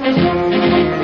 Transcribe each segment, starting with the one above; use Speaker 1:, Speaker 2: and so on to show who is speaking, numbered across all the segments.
Speaker 1: Man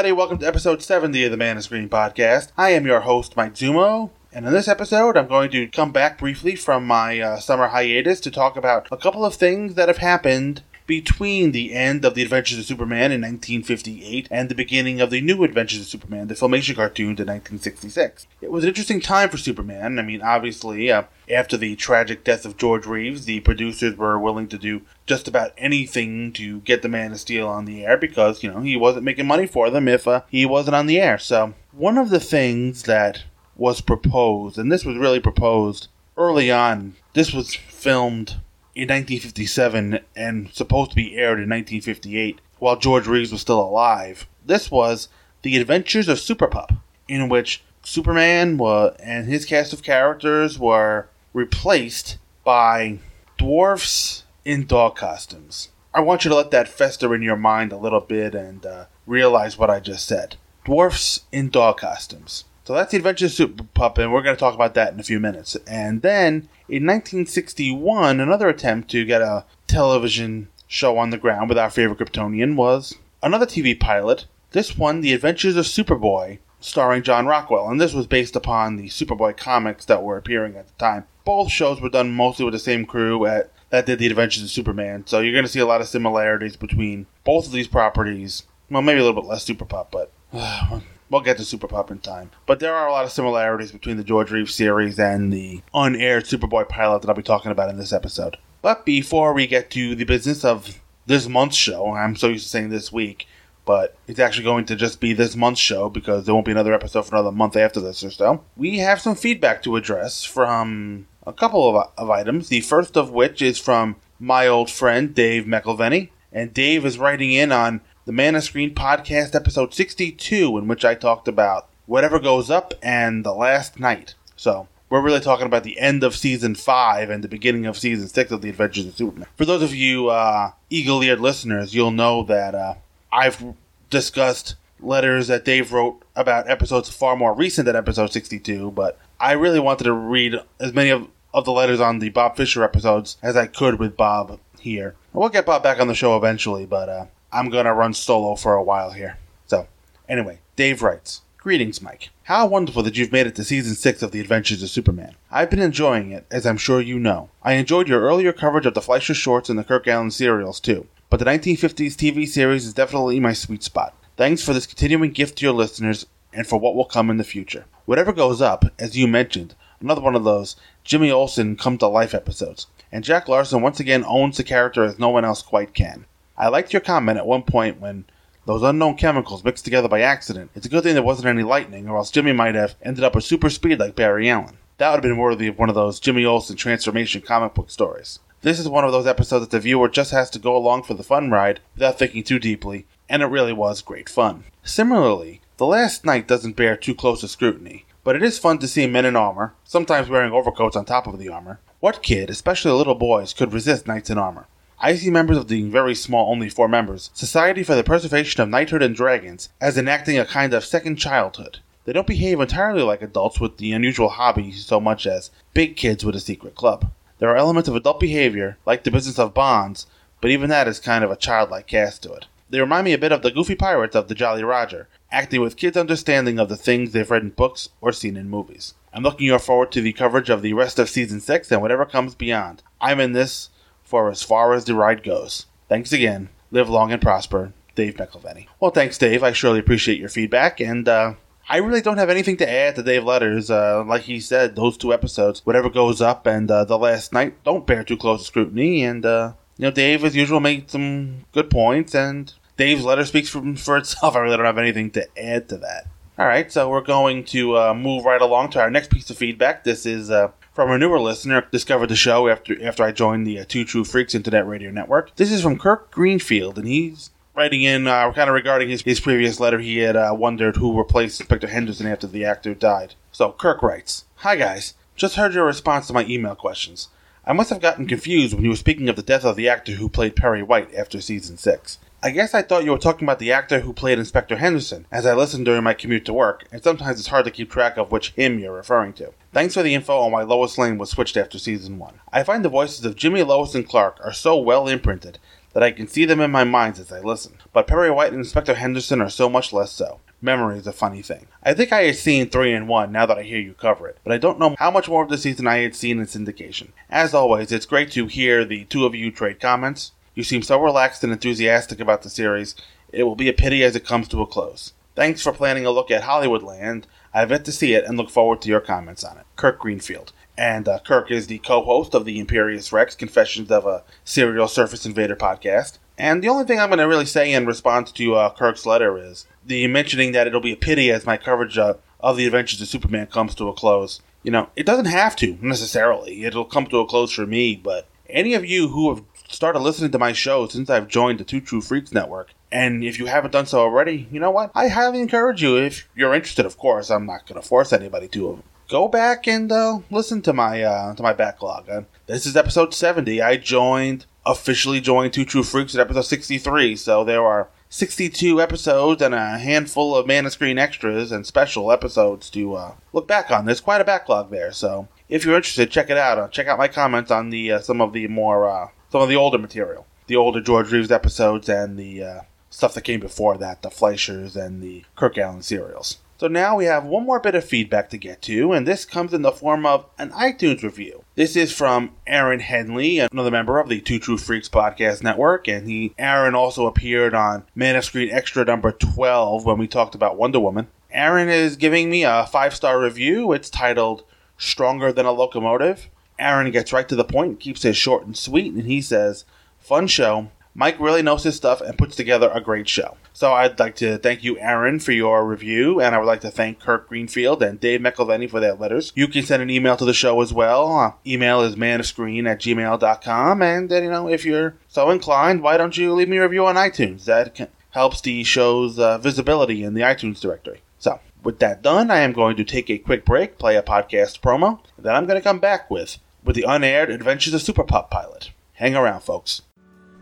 Speaker 2: everybody, welcome to episode 70 of the Man of Screen podcast. I am your host, Mike Zummo, and in this episode I'm going to come back briefly from my uh, summer hiatus to talk about a couple of things that have happened between the end of The Adventures of Superman in 1958 and the beginning of the New Adventures of Superman, the Filmation cartoons in 1966. It was an interesting time for Superman. I mean, obviously, uh, after the tragic death of George Reeves, the producers were willing to do just about anything to get the Man of Steel on the air because, you know, he wasn't making money for them if uh, he wasn't on the air. So, one of the things that was proposed, and this was really proposed early on, this was filmed in 1957 and supposed to be aired in 1958 while George Reeves was still alive. This was The Adventures of Super Pup, in which Superman and his cast of characters were replaced by dwarfs in dog costumes. I want you to let that fester in your mind a little bit and uh, realize what I just said. Dwarfs in dog costumes. So that's the Adventures of Super and we're going to talk about that in a few minutes. And then in 1961, another attempt to get a television show on the ground with our favorite Kryptonian was another TV pilot. This one, The Adventures of Superboy, starring John Rockwell, and this was based upon the Superboy comics that were appearing at the time. Both shows were done mostly with the same crew at, that did The Adventures of Superman, so you're going to see a lot of similarities between both of these properties. Well, maybe a little bit less Super Pup, but we'll get to Super Pup in time. But there are a lot of similarities between the George Reeves series and the unaired Superboy pilot that I'll be talking about in this episode. But before we get to the business of this month's show, I'm so used to saying this week, but it's actually going to just be this month's show because there won't be another episode for another month after this or so. We have some feedback to address from a couple of, of items. The first of which is from my old friend Dave McElveny, and Dave is writing in on the Man of Screen podcast episode 62, in which I talked about whatever goes up and the last night. So we're really talking about the end of season five and the beginning of season six of the Adventures of Superman. For those of you uh, eagle-eared listeners, you'll know that uh, I've discussed letters that Dave wrote about episodes far more recent than episode 62, but I really wanted to read as many of, of the letters on the Bob Fisher episodes as I could with Bob here. We'll get Bob back on the show eventually, but uh, I'm going to run solo for a while here. So, anyway, Dave writes Greetings, Mike. How wonderful that you've made it to season 6 of The Adventures of Superman. I've been enjoying it, as I'm sure you know. I enjoyed your earlier coverage of the Fleischer shorts and the Kirk Alyn serials, too. But the 1950s TV series is definitely my sweet spot. Thanks for this continuing gift to your listeners and for what will come in the future. Whatever goes up, as you mentioned, another one of those Jimmy Olsen come to life episodes. And Jack Larson once again owns the character as no one else quite can. I liked your comment at one point when those unknown chemicals mixed together by accident. It's a good thing there wasn't any lightning, or else Jimmy might have ended up with super speed like Barry Allen. That would have been worthy of one of those Jimmy Olsen transformation comic book stories. This is one of those episodes that the viewer just has to go along for the fun ride without thinking too deeply, and it really was great fun. Similarly, The Last Night doesn't bear too close a scrutiny, but it is fun to see men in armor, sometimes wearing overcoats on top of the armor. What kid, especially little boys, could resist knights in armor? I see members of the very small, only four members, Society for the Preservation of Knighthood and Dragons, as enacting a kind of second childhood. They don't behave entirely like adults with the unusual hobby so much as big kids with a secret club. There are elements of adult behavior, like the business of bonds, but even that is kind of a childlike cast to it. They remind me a bit of the goofy pirates of the Jolly Roger, acting with kids' understanding of the things they've read in books or seen in movies. I'm looking forward to the coverage of the rest of season 6 and whatever comes beyond. I'm in this for as far as the ride goes. Thanks again. Live long and prosper. Dave McElveny. Well, thanks, Dave. I surely appreciate your feedback, and uh, I really don't have anything to add to Dave Letters. Uh, like he said, those two episodes, whatever goes up and uh, the last night, don't bear too close scrutiny. And uh, you know, Dave, as usual, made some good points, and Dave's letter speaks for, for itself. I really don't have anything to add to that. All right, so we're going to uh, move right along to our next piece of feedback. This is uh, from a newer listener discovered the show after after I joined the uh, Two True Freaks Internet Radio Network. This is from Kirk Greenfield, and he's writing in uh, kind of regarding his, his previous letter. He had uh, wondered who replaced Inspector Henderson after the actor died. So Kirk writes, "Hi guys, just heard your response to my email questions. I must have gotten confused when you were speaking of the death of the actor who played Perry White after season six. I guess I thought you were talking about the actor who played Inspector Henderson, as I listened during my commute to work, and sometimes it's hard to keep track of which him you're referring to. Thanks for the info on why Lois Lane was switched after season 1. I find the voices of Jimmy, Lois, and Clark are so well imprinted that I can see them in my mind as I listen, but Perry White and Inspector Henderson are so much less so. Memory is a funny thing. I think I had seen 3 and 1 now that I hear you cover it, but I don't know how much more of the season I had seen in syndication. As always, it's great to hear the two of you trade comments. You seem so relaxed and enthusiastic about the series, it will be a pity as it comes to a close. Thanks for planning a look at Hollywoodland. I've yet to see it and look forward to your comments on it. Kirk Greenfield. And uh, Kirk is the co host of the Imperious Rex Confessions of a Serial Surface Invader podcast. And the only thing I'm going to really say in response to uh, Kirk's letter is the mentioning that it'll be a pity as my coverage uh, of the Adventures of Superman comes to a close. You know, it doesn't have to necessarily. It'll come to a close for me, but any of you who have started listening to my show since I've joined the Two True Freaks Network, and if you haven't done so already, you know what? I highly encourage you, if you're interested, of course. I'm not going to force anybody to. Go back and uh, listen to my uh, to my backlog. Uh, this is episode 70. I joined officially joined Two True Freaks at episode 63, so there are 62 episodes and a handful of Man of Screen extras and special episodes to uh, look back on. There's quite a backlog there, so if you're interested, check it out. Uh, check out my comments on the uh, some of the more uh, some of the older material, the older George Reeves episodes, and the uh, stuff that came before that, the Fleischers and the Kirk Alyn serials. So now we have one more bit of feedback to get to, and this comes in the form of an iTunes review. This is from Aaron Henley, another member of the Two True Freaks podcast network, and he Aaron also appeared on Man of Screen Extra number 12 when we talked about Wonder Woman. Aaron is giving me a five-star review. It's titled Stronger Than a Locomotive. Aaron gets right to the point, keeps it short and sweet, and he says, Fun show. Mike really knows his stuff and puts together a great show. So I'd like to thank you, Aaron, for your review, and I would like to thank Kirk Greenfield and Dave McElveny for their letters. You can send an email to the show as well. Uh, email is manofscreen at gmail.com, and, then, you know, if you're so inclined, why don't you leave me a review on iTunes? That can, helps the show's uh, visibility in the iTunes directory. So, with that done, I am going to take a quick break, play a podcast promo, and then I'm going to come back with with the unaired Adventures of Super Pup pilot. Hang around, folks.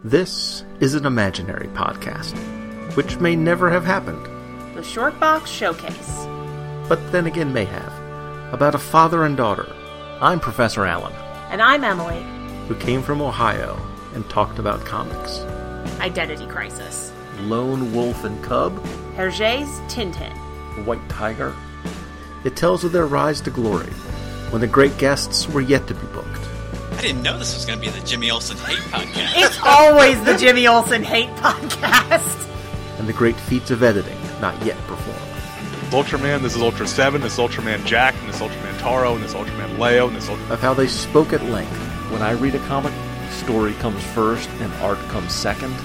Speaker 3: This is an imaginary podcast, which may never have happened,
Speaker 4: The Short Box Showcase.
Speaker 3: but then again may have, about a father and daughter. I'm Professor Allen,
Speaker 4: And I'm Emily.
Speaker 3: who came from Ohio and talked about comics.
Speaker 4: Identity Crisis.
Speaker 3: Lone Wolf and Cub,
Speaker 4: Hergé's Tintin.
Speaker 3: White Tiger. It tells of their rise to glory, when the great guests were yet to be booked.
Speaker 5: I didn't know this was going to be the Jimmy Olsen Hate Podcast.
Speaker 4: It's always the Jimmy Olsen Hate Podcast.
Speaker 3: and the great feats of editing not yet performed.
Speaker 6: Ultraman, this is Ultra 7, this is Ultraman Jack, and this is Ultraman Taro, and this is Ultraman Leo, and this is Ultraman...
Speaker 3: Of how they spoke at length,
Speaker 7: When I read a comic, story comes first and art comes second.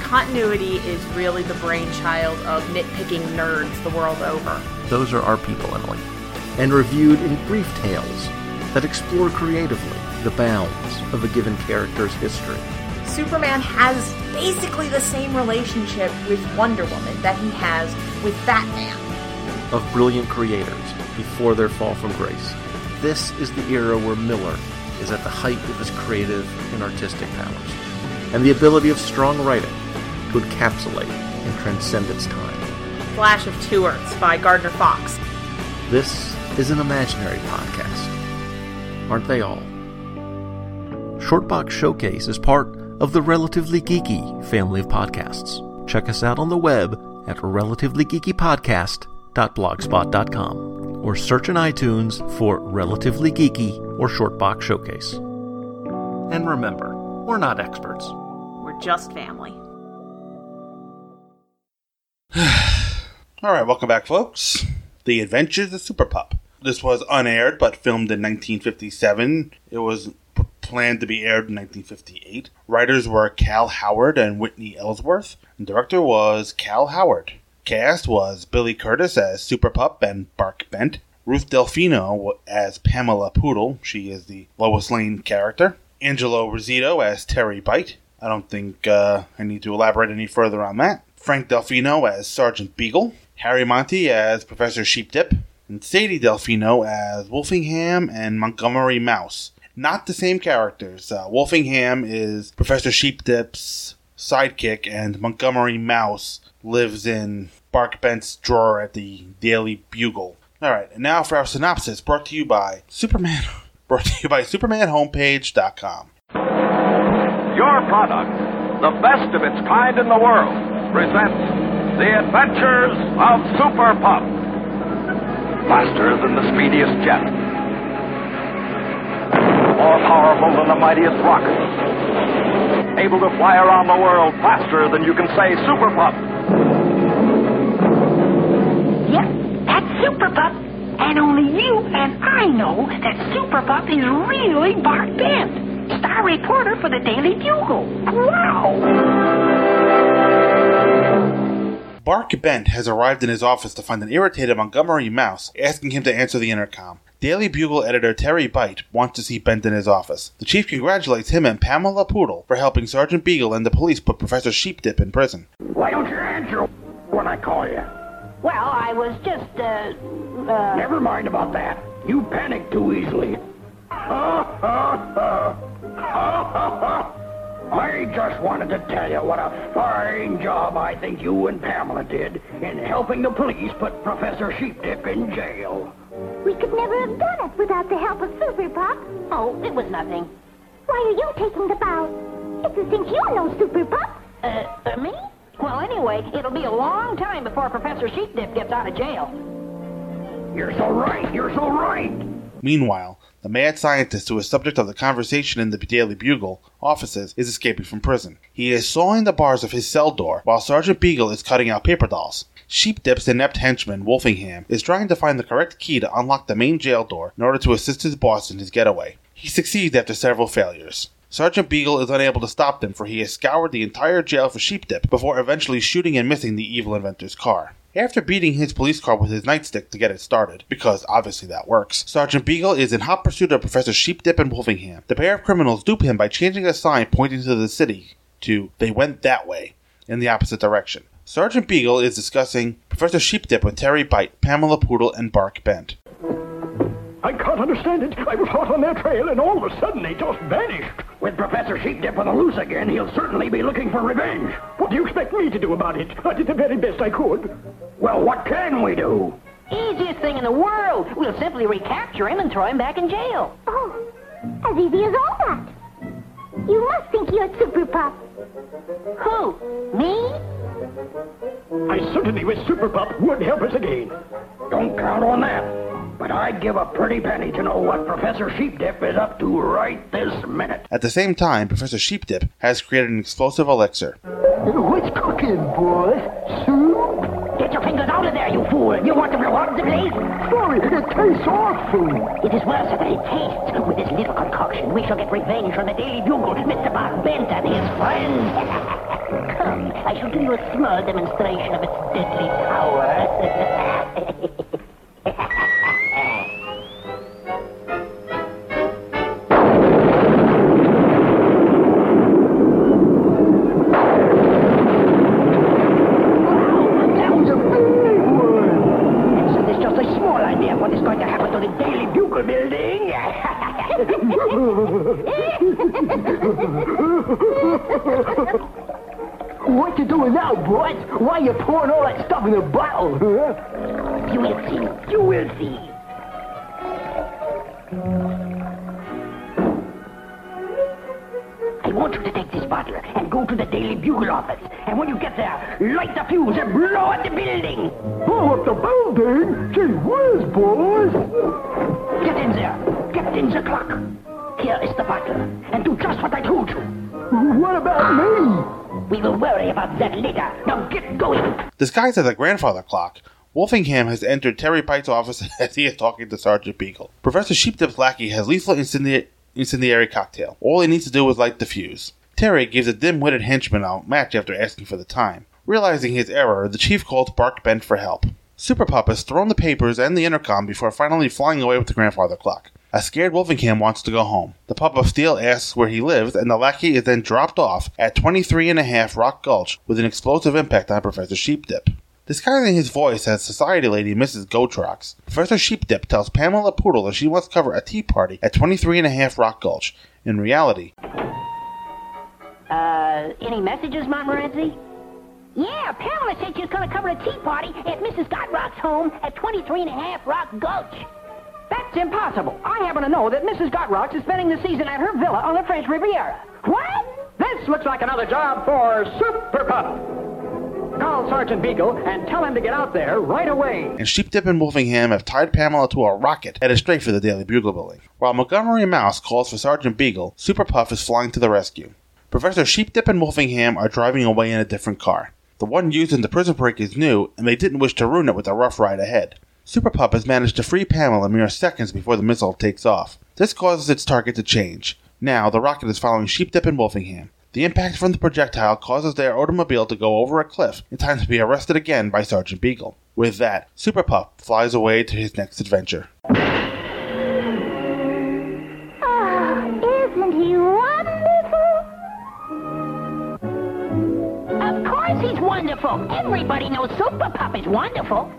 Speaker 4: Continuity is really the brainchild of nitpicking nerds the world over.
Speaker 3: those are our people, Emily. And reviewed in brief tales that explore creatively the bounds of a given character's history.
Speaker 4: Superman has basically the same relationship with Wonder Woman that he has with Batman.
Speaker 3: of brilliant creators before their fall from grace. This is the era where Miller is at the height of his creative and artistic powers, and the ability of strong writing to encapsulate and transcend its time.
Speaker 4: Flash of Two Earths by Gardner Fox.
Speaker 3: This is an imaginary podcast. Aren't they all? Shortbox Showcase is part of the Relatively Geeky family of podcasts. Check us out on the web at relativelygeekypodcast.blogspot.com or search in iTunes for Relatively Geeky or Shortbox Showcase. And remember, we're not experts.
Speaker 4: We're just family.
Speaker 2: All right, welcome back, folks. The Adventures of Super Pup. This was unaired but filmed in 1957. It was p- planned to be aired in 1958. Writers were Cal Howard and Whitney Ellsworth, and director was Cal Howard. Cast was Billy Curtis as Super Pup and Bark Bent, Ruth Delfino as Pamela Poodle, she is the Lois Lane character, Angelo Rizzuto as Terry Bite. I don't think uh, I need to elaborate any further on that. Frank Delfino as Sergeant Beagle, Harry Monty as Professor Sheepdip, and Sadie Delfino as Wolfingham and Montgomery Mouse. Not the same characters. Uh, Wolfingham is Professor Sheepdip's sidekick, and Montgomery Mouse lives in Bark Bent's drawer at the Daily Bugle. All right, and now for our synopsis, brought to you by Superman. Brought to you by SupermanHomepage.com.
Speaker 8: Your product, the best of its kind in the world, presents The Adventures of Super Pup. Faster than the speediest jet. More powerful than the mightiest rocket. Able to fly around the world faster than you can say Super Pup.
Speaker 9: Yep, that's Super Pup. And only you and I know that Super Pup is really Bark Bent, star reporter for the Daily Bugle. Wow!
Speaker 2: Bark Bent has arrived in his office to find an irritated Montgomery Mouse asking him to answer the intercom. Daily Bugle editor Terry Bite wants to see Bent in his office. The chief congratulates him and Pamela Poodle for helping Sergeant Beagle and the police put Professor Sheepdip in prison.
Speaker 10: Why don't you answer when I call you?
Speaker 9: Well, I was just, uh, uh.
Speaker 10: Never mind about that. You panic too easily. Ha ha ha! Ha ha ha! I just wanted to tell you what a fine job I think you and Pamela did in helping the police put Professor Sheepdip in jail.
Speaker 11: We could never have done it without the help of Super Pup.
Speaker 9: Oh, it was nothing.
Speaker 11: Why are you taking the bow? It's you think you know Super Pup.
Speaker 9: Uh, uh, me? Well, anyway, it'll be a long time before Professor Sheepdip gets out of jail.
Speaker 10: You're so right, you're so right.
Speaker 2: Meanwhile, the mad scientist who is subject of the conversation in the Daily Bugle offices is escaping from prison. He is sawing the bars of his cell door while Sergeant Beagle is cutting out paper dolls. Sheepdip's inept henchman, Wolfingham, is trying to find the correct key to unlock the main jail door in order to assist his boss in his getaway. He succeeds after several failures. Sergeant Beagle is unable to stop them for he has scoured the entire jail for Sheepdip before eventually shooting and missing the evil inventor's car. After beating his police car with his nightstick to get it started, because obviously that works, Sergeant Beagle is in hot pursuit of Professor Sheepdip and Wolfingham. The pair of criminals dupe him by changing a sign pointing to the city to They Went That Way in the opposite direction. Sergeant Beagle is discussing Professor Sheepdip with Terry Bite, Pamela Poodle, and Bark Bent.
Speaker 10: I can't understand it. I was hot on their trail, and all of a sudden they just vanished. With Professor Sheepdip on the loose again, he'll certainly be looking for revenge. What do you expect me to do about it? I did the very best I could. Well, what can we do?
Speaker 9: Easiest thing in the world. We'll simply recapture him and throw him back in jail.
Speaker 11: Oh, as easy as all that. You must think you're Super Pup.
Speaker 9: Who? Me?
Speaker 10: I certainly wish Super Pup would help us again. Don't count on that. But I'd give a pretty penny to know what Professor Sheepdip is up to right this minute.
Speaker 2: At the same time, Professor Sheepdip has created an explosive elixir.
Speaker 10: What's cooking, boys?
Speaker 9: Get your fingers out of there, you fool! You want to blow up the place?
Speaker 10: Sorry, it tastes awful.
Speaker 9: It is worse than it tastes. With this little concoction, we shall get revenge on the Daily Bugle, Mr. Bob Bent and his friends. Come, I shall give you a small demonstration of its deadly power. What
Speaker 10: you doing now, boys? Why you pouring all that stuff in the bottle,
Speaker 9: you will see. You will see. I want you to take this bottle and go to the Daily Bugle office. And when you get there, light the fuse and blow up the building.
Speaker 10: Blow up the building? Gee whiz, boys.
Speaker 9: Get in there. Get in the clock. Here is the bottle. And do just what I told you.
Speaker 10: What about me?
Speaker 9: We will worry about that later. Now get going.
Speaker 2: Disguised as a grandfather clock, Wolfingham has entered Terry Bite's office as he is talking to Sergeant Beagle. Professor Sheepdip's lackey has lethal incendi- incendiary cocktail. All he needs to do is light the fuse. Terry gives a dim-witted henchman a match after asking for the time. Realizing his error, the chief calls Bark Bent for help. Super Pup has thrown the papers and the intercom before finally flying away with the grandfather clock. A scared Wolfingham wants to go home. The Pup of Steel asks where he lives, and the lackey is then dropped off at 23 and a half Rock Gulch with an explosive impact on Professor Sheepdip. Disguising his voice as society lady Mrs. Gotrox, Professor Sheepdip tells Pamela Poodle that she wants to cover a tea party at 23 and a half Rock Gulch. In reality,
Speaker 9: Uh, any messages, Montmorency? Yeah, Pamela said she was going to cover a tea party at Mrs. Gotrock's home at 23 and a half Rock Gulch.
Speaker 12: That's impossible. I happen to know that Mrs. Gotrock is spending the season at her villa on the French Riviera.
Speaker 9: What?
Speaker 12: This looks like another job for Super Pup. Call Sergeant Beagle and tell him to get out there right away.
Speaker 2: and Sheepdip and Wolfingham have tied Pamela to a rocket headed straight for the Daily Bugle building. While Montgomery Mouse calls for Sergeant Beagle, Super Pup is flying to the rescue. Professor Sheepdip and Wolfingham are driving away in a different car. The one used in the prison break is new, and they didn't wish to ruin it with a rough ride ahead. Super Pup has managed to free Pamela mere seconds before the missile takes off. This causes its target to change. Now, the rocket is following Sheepdip and Wolfingham. The impact from the projectile causes their automobile to go over a cliff in time to be arrested again by Sergeant Beagle. With that, Super Pup flies away to his next adventure.
Speaker 11: Ah, isn't he wonderful?
Speaker 9: Of course he's wonderful. Everybody knows Super Pup is wonderful.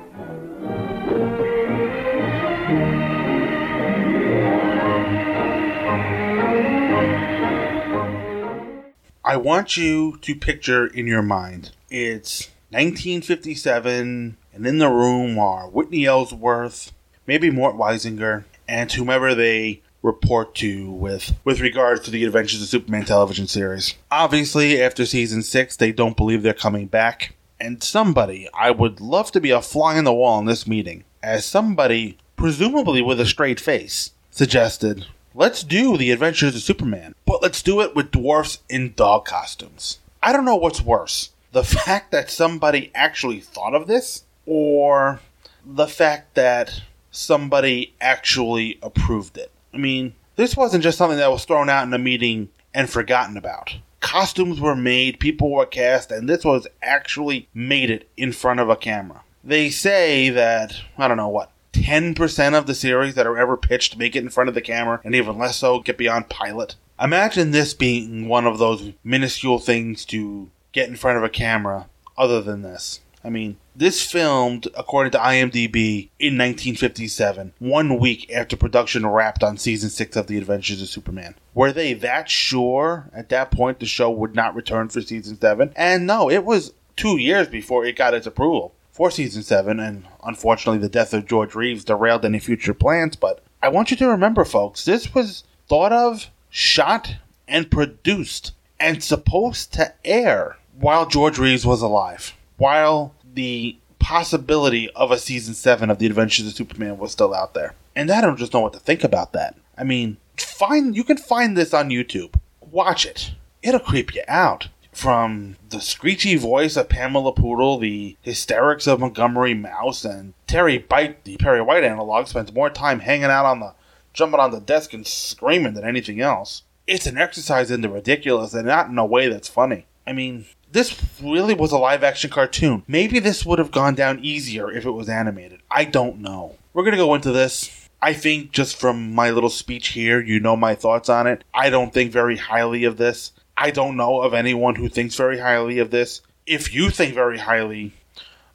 Speaker 2: I want you to picture in your mind it's 1957, and in the room are Whitney Ellsworth, maybe Mort Weisinger, and whomever they report to with with regards to the Adventures of Superman television series. Obviously, after season six, they don't believe they're coming back. And somebody, I would love to be a fly on the wall in this meeting, as somebody, presumably with a straight face, suggested, let's do the Adventures of Superman, but let's do it with dwarfs in dog costumes. I don't know what's worse the fact that somebody actually thought of this, or the fact that somebody actually approved it. I mean, this wasn't just something that was thrown out in a meeting and forgotten about. Costumes were made, people were cast, and this was actually made it in front of a camera. They say that, I don't know what, 10% of the series that are ever pitched make it in front of the camera, and even less so get beyond pilot. Imagine this being one of those minuscule things to get in front of a camera other than this. I mean, this filmed, according to IMDb, in 1957, one week after production wrapped on season 6 of The Adventures of Superman. Were they that sure at that point the show would not return for season 7? And no, it was two years before it got its approval for season 7, and unfortunately, the death of George Reeves derailed any future plans. But I want you to remember, folks, this was thought of, shot, and produced, and supposed to air while George Reeves was alive, while the possibility of a season 7 of The Adventures of Superman was still out there. And I don't just know what to think about that. I mean, find you can find this on YouTube. Watch it. It'll creep you out. From the screechy voice of Pamela Poodle, the hysterics of Montgomery Mouse, and Terry Bite, the Perry White analog, spends more time hanging out on the jumping on the desk and screaming than anything else. It's an exercise in the ridiculous and not in a way that's funny. I mean, this really was a live action cartoon. Maybe this would have gone down easier if it was animated. I don't know. We're going to go into this. I think just from my little speech here, you know my thoughts on it. I don't think very highly of this. I don't know of anyone who thinks very highly of this. If you think very highly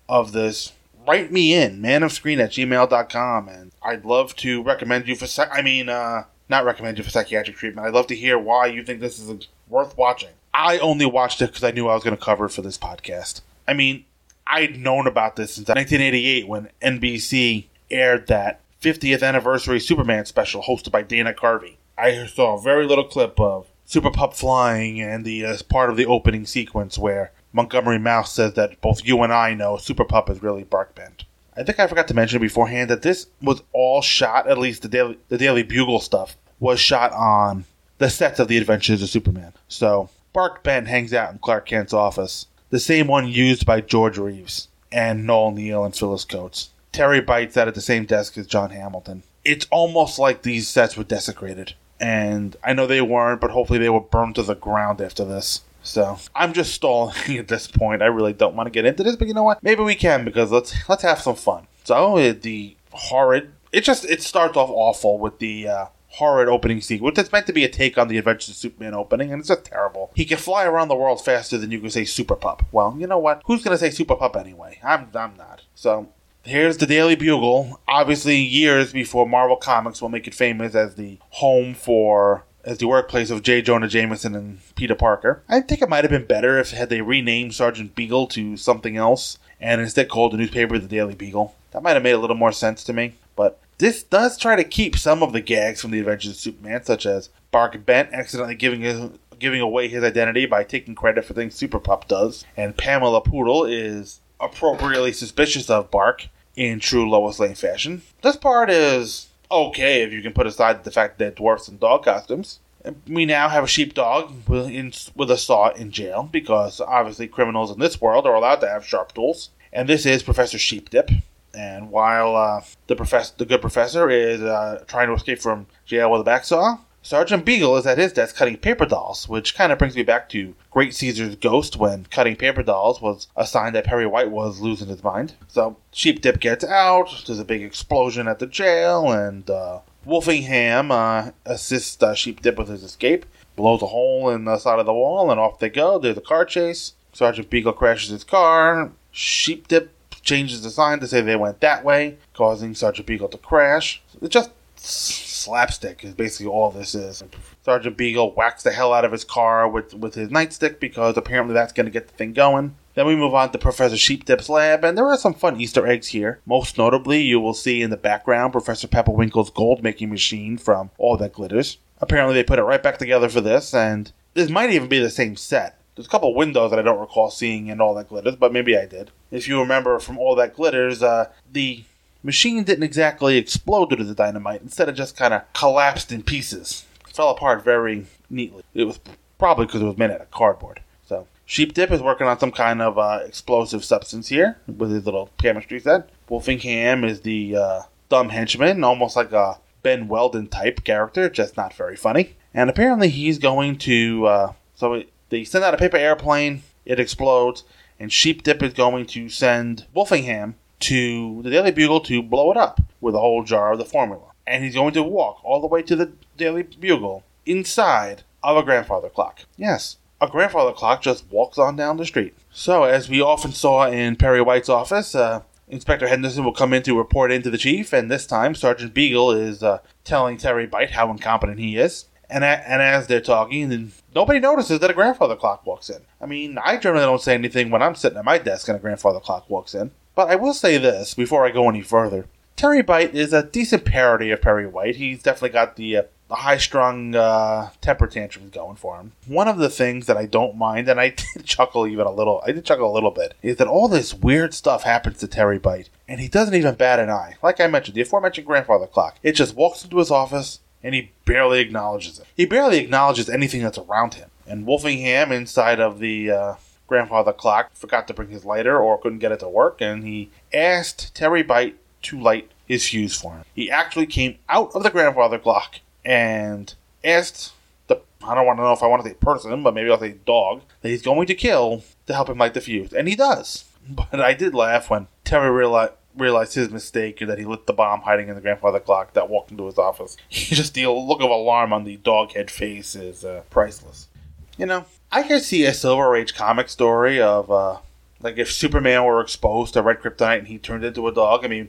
Speaker 2: of this, write me in, manofscreen at gmail.com, and I'd love to recommend you for, psych- I mean, uh, not recommend you for psychiatric treatment. I'd love to hear why you think this is worth watching. I only watched it because I knew I was going to cover for this podcast. I mean, I'd known about this since 1988 when NBC aired that 50th anniversary Superman special hosted by Dana Carvey. I saw a very little clip of Super Pup flying and the uh, part of the opening sequence where Montgomery Mouse says that both you and I know Super Pup is really Bark Bent. I think I forgot to mention beforehand that this was all shot, at least the Daily, the Daily Bugle stuff, was shot on the sets of The Adventures of Superman. So Bark Bent hangs out in Clark Kent's office, the same one used by George Reeves. and Noel Neill and Phyllis Coates. Terry Bite sat at the same desk as John Hamilton. It's almost like these sets were desecrated. And I know they weren't, but hopefully they were burned to the ground after this. So I'm just stalling at this point. I really don't want to get into this, but you know what? Maybe we can because let's let's have some fun. So the horrid. It just it starts off awful with the uh, horrid opening sequence. It's meant to be a take on the Adventures of Superman opening, and it's just terrible. He can fly around the world faster than you can say Super Pup. Well, you know what? Who's gonna say Super Pup anyway? I'm I'm not. So here's the Daily Bugle. Obviously, years before Marvel Comics will make it famous as the home for as the workplace of J. Jonah Jameson and Peter Parker. I think it might have been better if had they renamed Sergeant Beagle to something else and instead called the newspaper the Daily Beagle. That might have made a little more sense to me. But this does try to keep some of the gags from the Adventures of Superman, such as Bark Bent accidentally giving his giving away his identity by taking credit for things Super Pup does, and Pamela Poodle is appropriately suspicious of Bark in true Lois Lane fashion. This part is okay if you can put aside the fact that dwarfs in dog costumes. We now have a sheepdog with a saw in jail because obviously criminals in this world are allowed to have sharp tools. And this is Professor Sheepdip. And while uh, the professor, the good professor, is uh, trying to escape from jail with a backsaw, Sergeant Beagle is at his desk cutting paper dolls, which kind of brings me back to Great Caesar's Ghost when cutting paper dolls was a sign that Perry White was losing his mind. So Sheep Dip gets out, there's a big explosion at the jail, and uh, Wolfingham uh, assists uh, Sheepdip with his escape, blows a hole in the side of the wall, and off they go. There's a car chase. Sergeant Beagle crashes his car. Sheepdip changes the sign to say they went that way, causing Sergeant Beagle to crash. It's just slapstick is basically all this is. Sergeant Beagle whacks the hell out of his car with, with his nightstick because apparently that's going to get the thing going. Then we move on to Professor Sheepdip's lab, and there are some fun Easter eggs here. Most notably, you will see in the background Professor Pepperwinkle's gold making machine from All That Glitters. Apparently, they put it right back together for this, and this might even be the same set. There's a couple windows that I don't recall seeing in All That Glitters, but maybe I did. If you remember from All That Glitters, uh, the machine didn't exactly explode due to the dynamite. Instead, it just kind of collapsed in pieces. It fell apart very neatly. It was probably because it was made out of cardboard. So, Sheep Dip is working on some kind of uh, explosive substance here with his little chemistry set. Wolfingham is the uh, dumb henchman, almost like a Ben Weldon type character, just not very funny. And apparently, he's going to. Uh, so, they send out a paper airplane, it explodes, and Sheep Dip is going to send Wolfingham to the Daily Bugle to blow it up with a whole jar of the formula. And he's going to walk all the way to the Daily Bugle inside of a grandfather clock. Yes, a grandfather clock just walks on down the street. So, as we often saw in Perry White's office, uh, Inspector Henderson will come in to report into the chief, and this time Sergeant Beagle is uh, telling Terry Bite how incompetent he is. And, and as they're talking, then nobody notices that a grandfather clock walks in. I mean, I generally don't say anything when I'm sitting at my desk and a grandfather clock walks in. But I will say this before I go any further. Terry Bite is a decent parody of Perry White. He's definitely got the, uh, the high strung uh, temper tantrums going for him. One of the things that I don't mind, and I did chuckle even a little, I did chuckle a little bit, is that all this weird stuff happens to Terry Bite, and he doesn't even bat an eye. Like I mentioned, the aforementioned grandfather clock. It just walks into his office, and he barely acknowledges it. He barely acknowledges anything that's around him. And Wolfingham, inside of the uh, grandfather clock forgot to bring his lighter or couldn't get it to work, and he asked Terry Bite to light his fuse for him. He actually came out of the grandfather clock and asked the I don't want to know if I want to say person, but maybe I'll say dog that he's going to kill to help him light the fuse, and he does. But I did laugh when Terry realized realized his mistake that he lit the bomb hiding in the grandfather clock that walked into his office. Just the look of alarm on the dog head face is uh, priceless. You know, I could see a Silver Age comic story of, uh, like, if Superman were exposed to red kryptonite and he turned into a dog. I mean,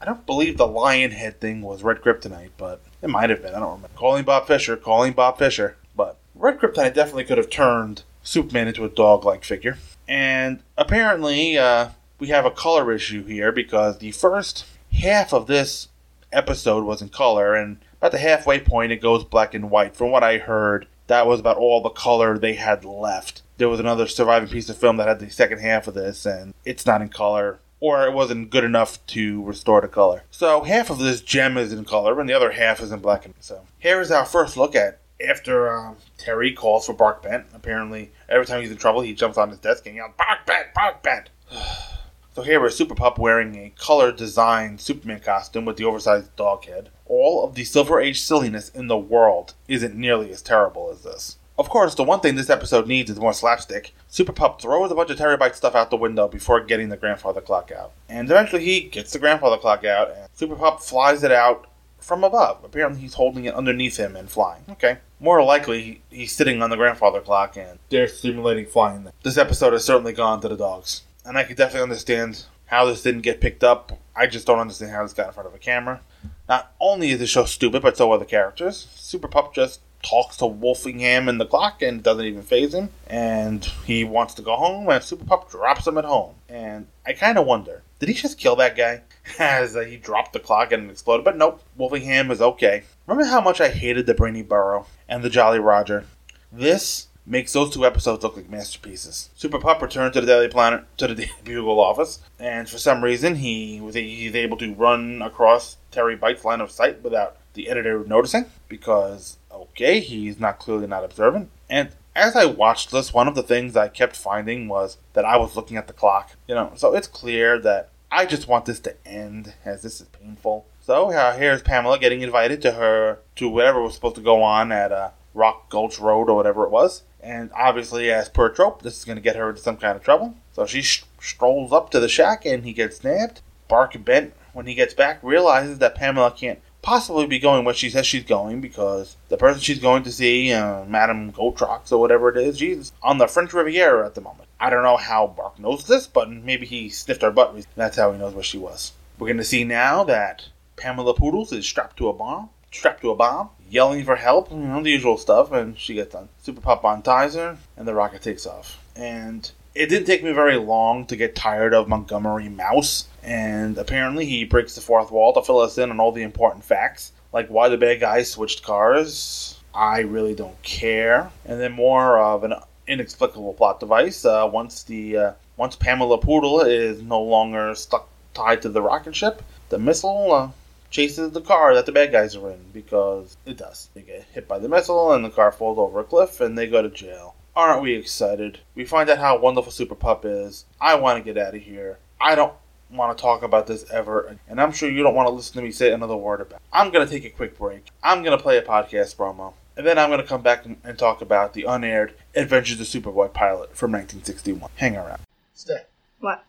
Speaker 2: I don't believe the lion head thing was red kryptonite, but it might have been. I don't remember. Calling Bob Fisher, calling Bob Fisher. But red kryptonite definitely could have turned Superman into a dog like figure. And apparently, uh, we have a color issue here because the first half of this episode was in color, and about the halfway point, it goes black and white. From what I heard, that was about all the color they had left. There was another surviving piece of film that had the second half of this, and it's not in color, or it wasn't good enough to restore the color. So half of this gem is in color, and the other half is in black and white. So here is our first look at after um, Terry calls for Bark Bent. Apparently, every time he's in trouble, he jumps on his desk and yells, "Bark Bent, Bark Bent." So here is Super Pup wearing a color designed Superman costume with the oversized dog head. All of the Silver Age silliness in the world isn't nearly as terrible as this. Of course, the one thing this episode needs is more slapstick. Super Pup throws a bunch of Terry Bite stuff out the window before getting the grandfather clock out. And eventually he gets the grandfather clock out, and Super Pup flies it out from above. Apparently he's holding it underneath him and flying. Okay. More likely, he's sitting on the grandfather clock and they're simulating flying. This episode has certainly gone to the dogs. And I can definitely understand how this didn't get picked up. I just don't understand how this got in front of a camera. Not only is the show stupid, but so are the characters. Super Pup just talks to Wolfingham in the clock and doesn't even phase him. And he wants to go home, and Super Pup drops him at home. And I kind of wonder, did he just kill that guy? As uh, he dropped the clock and exploded. But nope, Wolfingham is okay. Remember how much I hated the Brainy Burro and the Jolly Roger? This makes those two episodes look like masterpieces. Super Pup returned to the Daily Planet to the Bugle office, and for some reason he was he's able to run across Terry Bite's line of sight without the editor noticing because okay, he's not clearly not observant. And as I watched this, one of the things I kept finding was that I was looking at the clock. You know, so it's clear that I just want this to end, as this is painful. So uh, here's Pamela getting invited to her to whatever was supposed to go on at uh, Rock Gulch Road or whatever it was. And obviously, as per trope, this is going to get her into some kind of trouble. So she sh- strolls up to the shack and he gets nabbed. Bark Bent, when he gets back, realizes that Pamela can't possibly be going where she says she's going because the person she's going to see, uh, Madame Gotrox or whatever it is, she's on the French Riviera at the moment. I don't know how Bark knows this, but maybe he sniffed her butt. That's how he knows where she was. We're going to see now that Pamela Poodles is strapped to a bomb, strapped to a bomb, yelling for help, you know, the usual stuff, and she gets done. Super Pup unties her, and the rocket takes off. And it didn't take me very long to get tired of Montgomery Mouse, and apparently he breaks the fourth wall to fill us in on all the important facts, like why the bad guys switched cars. I really don't care. And then more of an inexplicable plot device. Uh, once the uh, once Pamela Poodle is no longer stuck tied to the rocket ship, the missile uh, chases the car that the bad guys are in because it does. They get hit by the missile and the car falls over a cliff and they go to jail. Aren't we excited? We find out how wonderful Super Pup is. I want to get out of here. I don't want to talk about this ever, and I'm sure you don't want to listen to me say another word about it. I'm going to take a quick break. I'm going to play a podcast promo, and then I'm going to come back and talk about the unaired Adventures of Superboy pilot from 1961. Hang around.
Speaker 13: Stay.
Speaker 14: What?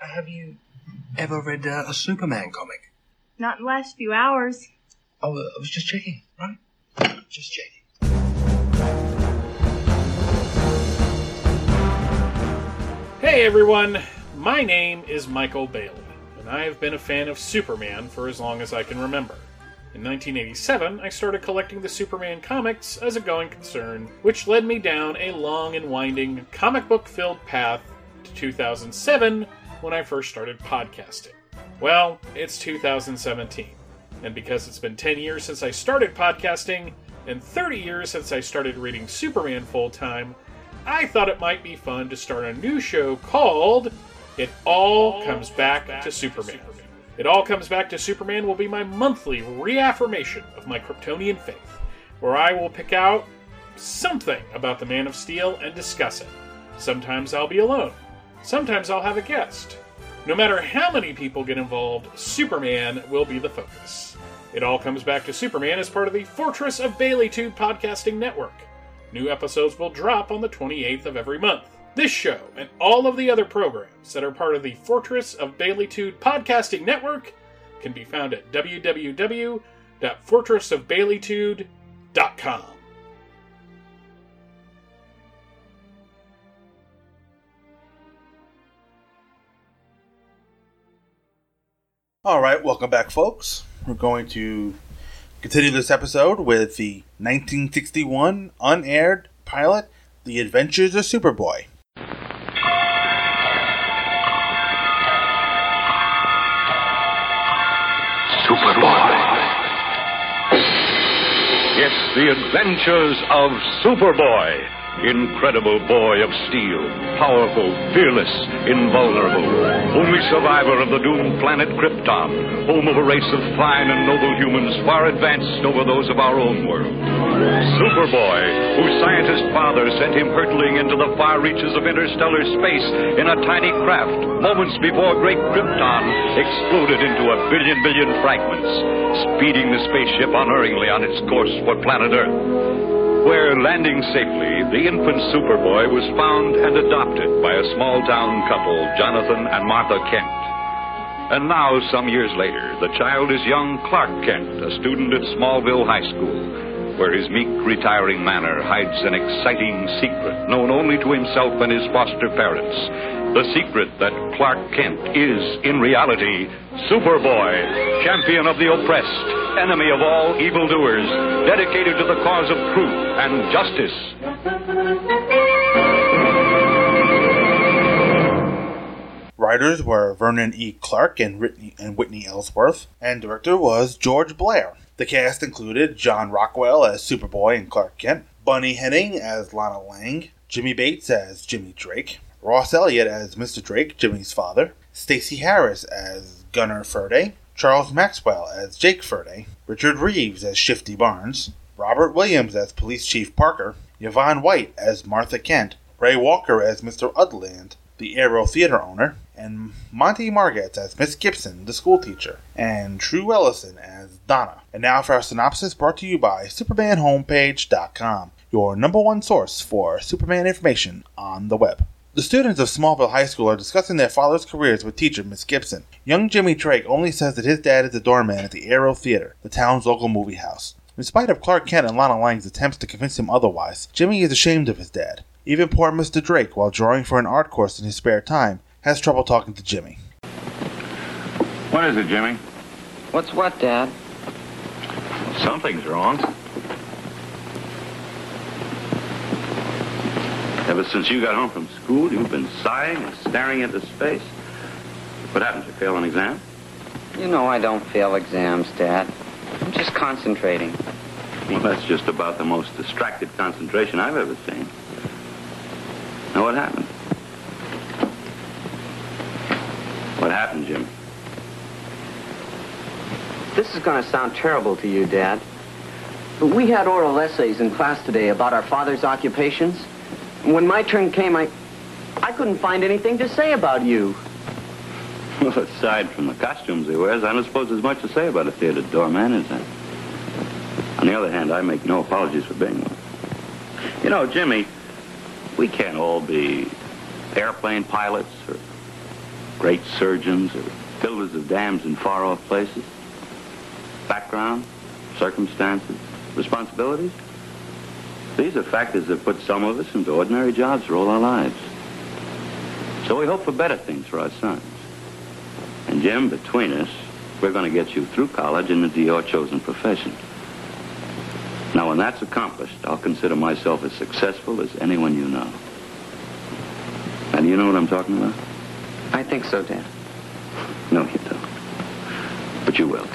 Speaker 13: Have you ever read uh, a Superman comic?
Speaker 14: Not in the last few hours.
Speaker 13: Oh, uh, I was just checking, right? Just checking.
Speaker 15: Hey everyone, my name is Michael Bailey, and I have been a fan of Superman for as long as I can remember. In 1987, I started collecting the Superman comics as a going concern, which led me down a long and winding comic book filled path to 2007 when I first started podcasting. Well, it's 2017, and because it's been 10 years since I started podcasting and 30 years since I started reading Superman full time, I thought it might be fun to start a new show called It All Comes Back to Superman. It All Comes Back to Superman will be my monthly reaffirmation of my Kryptonian faith, where I will pick out something about the Man of Steel and discuss it. Sometimes I'll be alone, sometimes I'll have a guest. No matter how many people get involved, Superman will be the focus. It All Comes Back to Superman as part of the Fortress of Baileytude podcasting network. New episodes will drop on the 28th of every month. This show and all of the other programs that are part of the Fortress of Baileytude podcasting network can be found at www.fortressofbaileytude.com.
Speaker 2: All right, welcome back, folks. We're going to continue this episode with the 1961 unaired pilot, The Adventures of Superboy.
Speaker 8: Superboy. It's the adventures of Superboy. Incredible boy of steel, powerful, fearless, invulnerable, only survivor of the doomed planet Krypton, home of a race of fine and noble humans far advanced over those of our own world. Superboy, whose scientist father sent him hurtling into the far reaches of interstellar space in a tiny craft moments before great Krypton exploded into a billion billion fragments, speeding the spaceship unerringly on its course for planet Earth where, landing safely, the infant Superboy was found and adopted by a small town couple, Jonathan and Martha Kent. And now, some years later, the child is young Clark Kent, a student at Smallville High School, where his meek, retiring manner hides an exciting secret known only to himself and his foster parents. The secret that Clark Kent is, in reality, Superboy, champion of the oppressed, enemy of all evildoers, dedicated to the cause of truth and justice.
Speaker 2: Writers were Vernon E. Clark and Whitney, and Whitney Ellsworth, and director was George Blair. The cast included John Rockwell as Superboy and Clark Kent, Bunny Henning as Lana Lang, Jimmy Bates as Jimmy Drake, Ross Elliott as Mr. Drake, Jimmy's father, Stacey Harris as Gunner Ferde, Charles Maxwell as Jake Ferde, Richard Reeves as Shifty Barnes, Robert Williams as Police Chief Parker, Yvonne White as Martha Kent, Ray Walker as Mr. Udland, the Aero Theater owner, and Monty Margetts as Miss Gibson, the schoolteacher, and True Ellison as Donna. And now for our synopsis brought to you by SupermanHomepage.com, your number one source for Superman information on the web. The students of Smallville High School are discussing their father's careers with teacher Miss Gibson. Young Jimmy Drake only says that his dad is the doorman at the Aero Theater, the town's local movie house. In spite of Clark Kent and Lana Lang's attempts to convince him otherwise, Jimmy is ashamed of his dad. Even poor Mr. Drake, while drawing for an art course in his spare time, has trouble talking to Jimmy.
Speaker 16: What is it, Jimmy?
Speaker 17: What's what, Dad?
Speaker 16: Something's wrong. Ever since you got home from school, you've been sighing and staring into space. What happened? You fail an exam?
Speaker 17: You know I don't fail exams, Dad. I'm just concentrating.
Speaker 16: Well, that's just about the most distracted concentration I've ever seen. Now, what happened? What happened, Jim?
Speaker 17: This is going to sound terrible to you, Dad. But we had oral essays in class today about our father's occupations. When my turn came, I, I couldn't find anything to say about you.
Speaker 16: Well, aside from the costumes he wears, I don't suppose there's much to say about a theater doorman, is there? On the other hand, I make no apologies for being one. You know, Jimmy, we can't all be airplane pilots or great surgeons or builders of dams in far-off places. Background, circumstances, responsibilities. These are factors that put some of us into ordinary jobs for all our lives. So we hope for better things for our sons. And Jim, between us, we're going to get you through college and into your chosen profession. Now, when that's accomplished, I'll consider myself as successful as anyone you know. And you know what I'm talking about?
Speaker 17: I think so, Dan.
Speaker 16: No, you don't. But you will.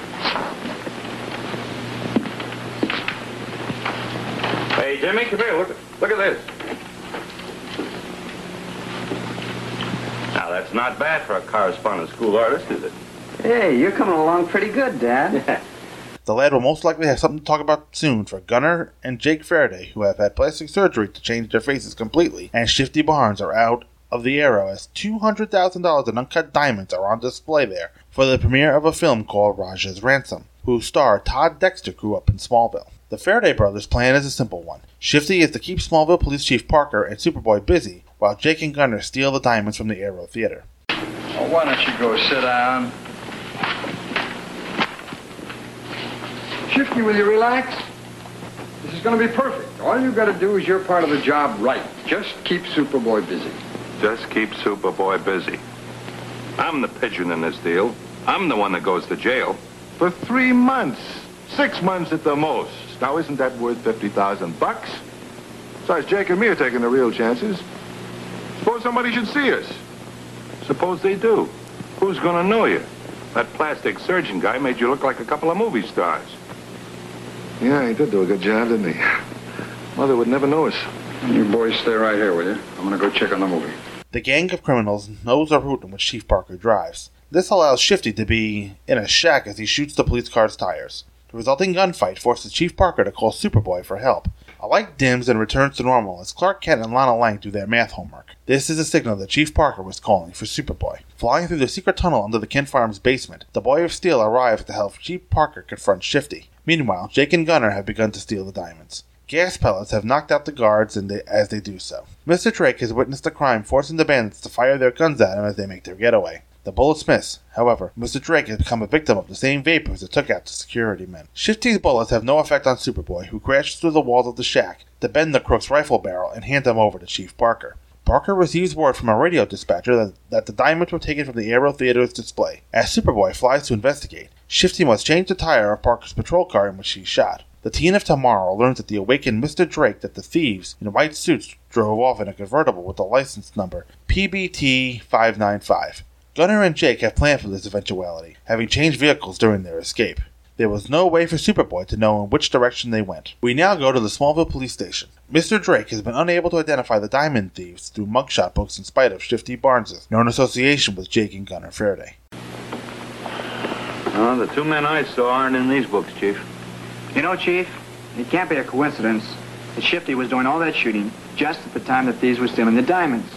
Speaker 16: Hey, Jimmy, come here. Look, look at this. Now, that's not bad for a correspondence school artist, is it?
Speaker 17: Hey, you're coming along pretty good, Dad.
Speaker 2: The lad will most likely have something to talk about soon for Gunner and Jake Faraday, who have had plastic surgery to change their faces completely, and Shifty Barnes are out of the Arrow as $200,000 in uncut diamonds are on display there for the premiere of a film called Raja's Ransom, whose star Todd Dexter grew up in Smallville. The Faraday brothers' plan is a simple one. Shifty is to keep Smallville Police Chief Parker and Superboy busy, while Jake and Gunner steal the diamonds from the Arrow Theater.
Speaker 10: Oh, why don't you go sit down? Shifty, will you relax? This is going to be perfect. All you got to do is your part of the job right. Just keep Superboy busy.
Speaker 18: Just keep Superboy busy. I'm the pigeon in this deal. I'm the one that goes to jail. For three months. Six months at the most. Now, isn't that worth 50000 bucks? Besides, Jake and me are taking the real chances. Suppose somebody should see us. Suppose they do. Who's going to know you? That plastic surgeon guy made you look like a couple of movie stars.
Speaker 10: Yeah, he did do a good job, didn't he? Mother would never know us.
Speaker 18: You boys stay right here, will you? I'm gonna go check on the movie.
Speaker 2: The gang of criminals knows the route in which Chief Parker drives. This allows Shifty to be in a shack as he shoots the police car's tires. The resulting gunfight forces Chief Parker to call Superboy for help. Light dims and returns to normal as Clark Kent and Lana Lang do their math homework. This is a signal that Chief Parker was calling for Superboy. Flying through the secret tunnel under the Kent Farm's basement, the Boy of Steel arrives to help Chief Parker confront Shifty. Meanwhile, Jake and Gunner have begun to steal the diamonds. Gas pellets have knocked out the guards and they, as they do so. Mr. Drake has witnessed the crime, forcing the bandits to fire their guns at him as they make their getaway. The bullets miss. However, Mr. Drake has become a victim of the same vapors that took out the security men. Shifty's bullets have no effect on Superboy, who crashes through the walls of the shack to bend the crook's rifle barrel and hand them over to Chief Parker. Parker receives word from a radio dispatcher that, that the diamonds were taken from the Aero Theater's display. As Superboy flies to investigate, Shifty must change the tire of Parker's patrol car in which he shot. The teen of tomorrow learns that the awakened Mr. Drake that the thieves in white suits drove off in a convertible with the license number PBT 595. Gunner and Jake have planned for this eventuality, having changed vehicles during their escape. There was no way for Superboy to know in which direction they went. We now go to the Smallville police station. Mr. Drake has been unable to identify the diamond thieves through mugshot books in spite of Shifty Barnes' known association with Jake and Gunner Faraday.
Speaker 19: Oh, the two men I saw aren't in these books, Chief.
Speaker 20: You know, Chief, it can't be a coincidence that Shifty was doing all that shooting just at the time the thieves were stealing the diamonds.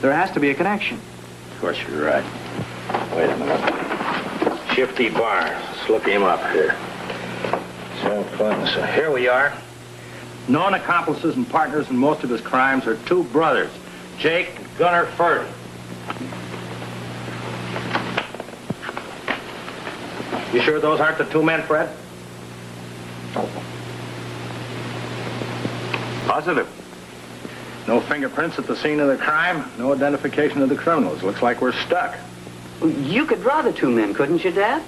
Speaker 20: There has to be a connection.
Speaker 19: Of course you're right. Wait a minute. Shifty Barnes. Let's look him up here. So, fun. so here we are. Known accomplices and partners in most of his crimes are two brothers, Jake and Gunnar Furdy. You sure those aren't the two men, Fred? Positive. No fingerprints at the scene of the crime, no identification of the criminals. Looks like we're stuck.
Speaker 17: You could draw the two men, couldn't you, Dad?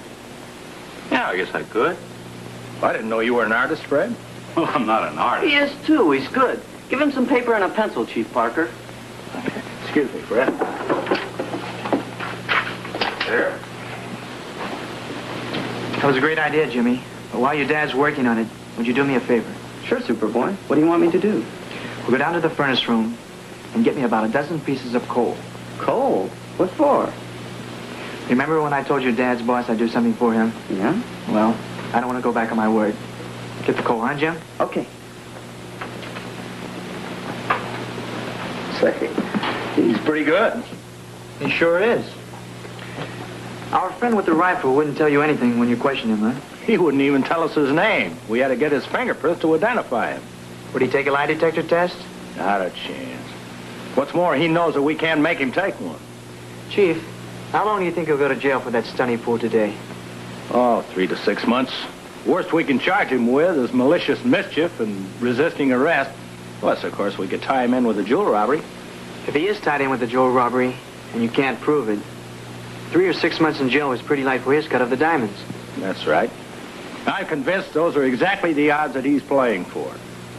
Speaker 19: Yeah, I guess I could.
Speaker 21: I didn't know you were an artist, Fred.
Speaker 19: Well, I'm not an artist.
Speaker 17: He is, too. He's good. Give him some paper and a pencil, Chief Parker.
Speaker 19: Excuse me, Fred. There.
Speaker 20: That was a great idea, Jimmy. But while your dad's working on it, would you do me a favor?
Speaker 17: Sure, Superboy. What do you want me to do?
Speaker 20: We'll go down to the furnace room and get me about a dozen pieces of coal.
Speaker 17: Coal? What for?
Speaker 20: Remember when I told your dad's boss I'd do something for him?
Speaker 17: Yeah?
Speaker 20: Well, I don't want to go back on my word. Get the coal, huh, Jim?
Speaker 17: Okay. Say, he's pretty good.
Speaker 20: He sure is. Our friend with the rifle wouldn't tell you anything when you questioned him, huh?
Speaker 19: He wouldn't even tell us his name. We had to get his fingerprints to identify him.
Speaker 20: Would he take a lie detector test?
Speaker 19: Not a chance. What's more, he knows that we can't make him take one.
Speaker 20: Chief, how long do you think he'll go to jail for that stunt he pulled today?
Speaker 19: Oh, three to six months. Worst we can charge him with is malicious mischief and resisting arrest. Plus, of course, we could tie him in with a jewel robbery.
Speaker 20: If he is tied in with the jewel robbery, and you can't prove it, three or six months in jail is pretty light for his cut of the diamonds.
Speaker 19: That's right. I'm convinced those are exactly the odds that he's playing for.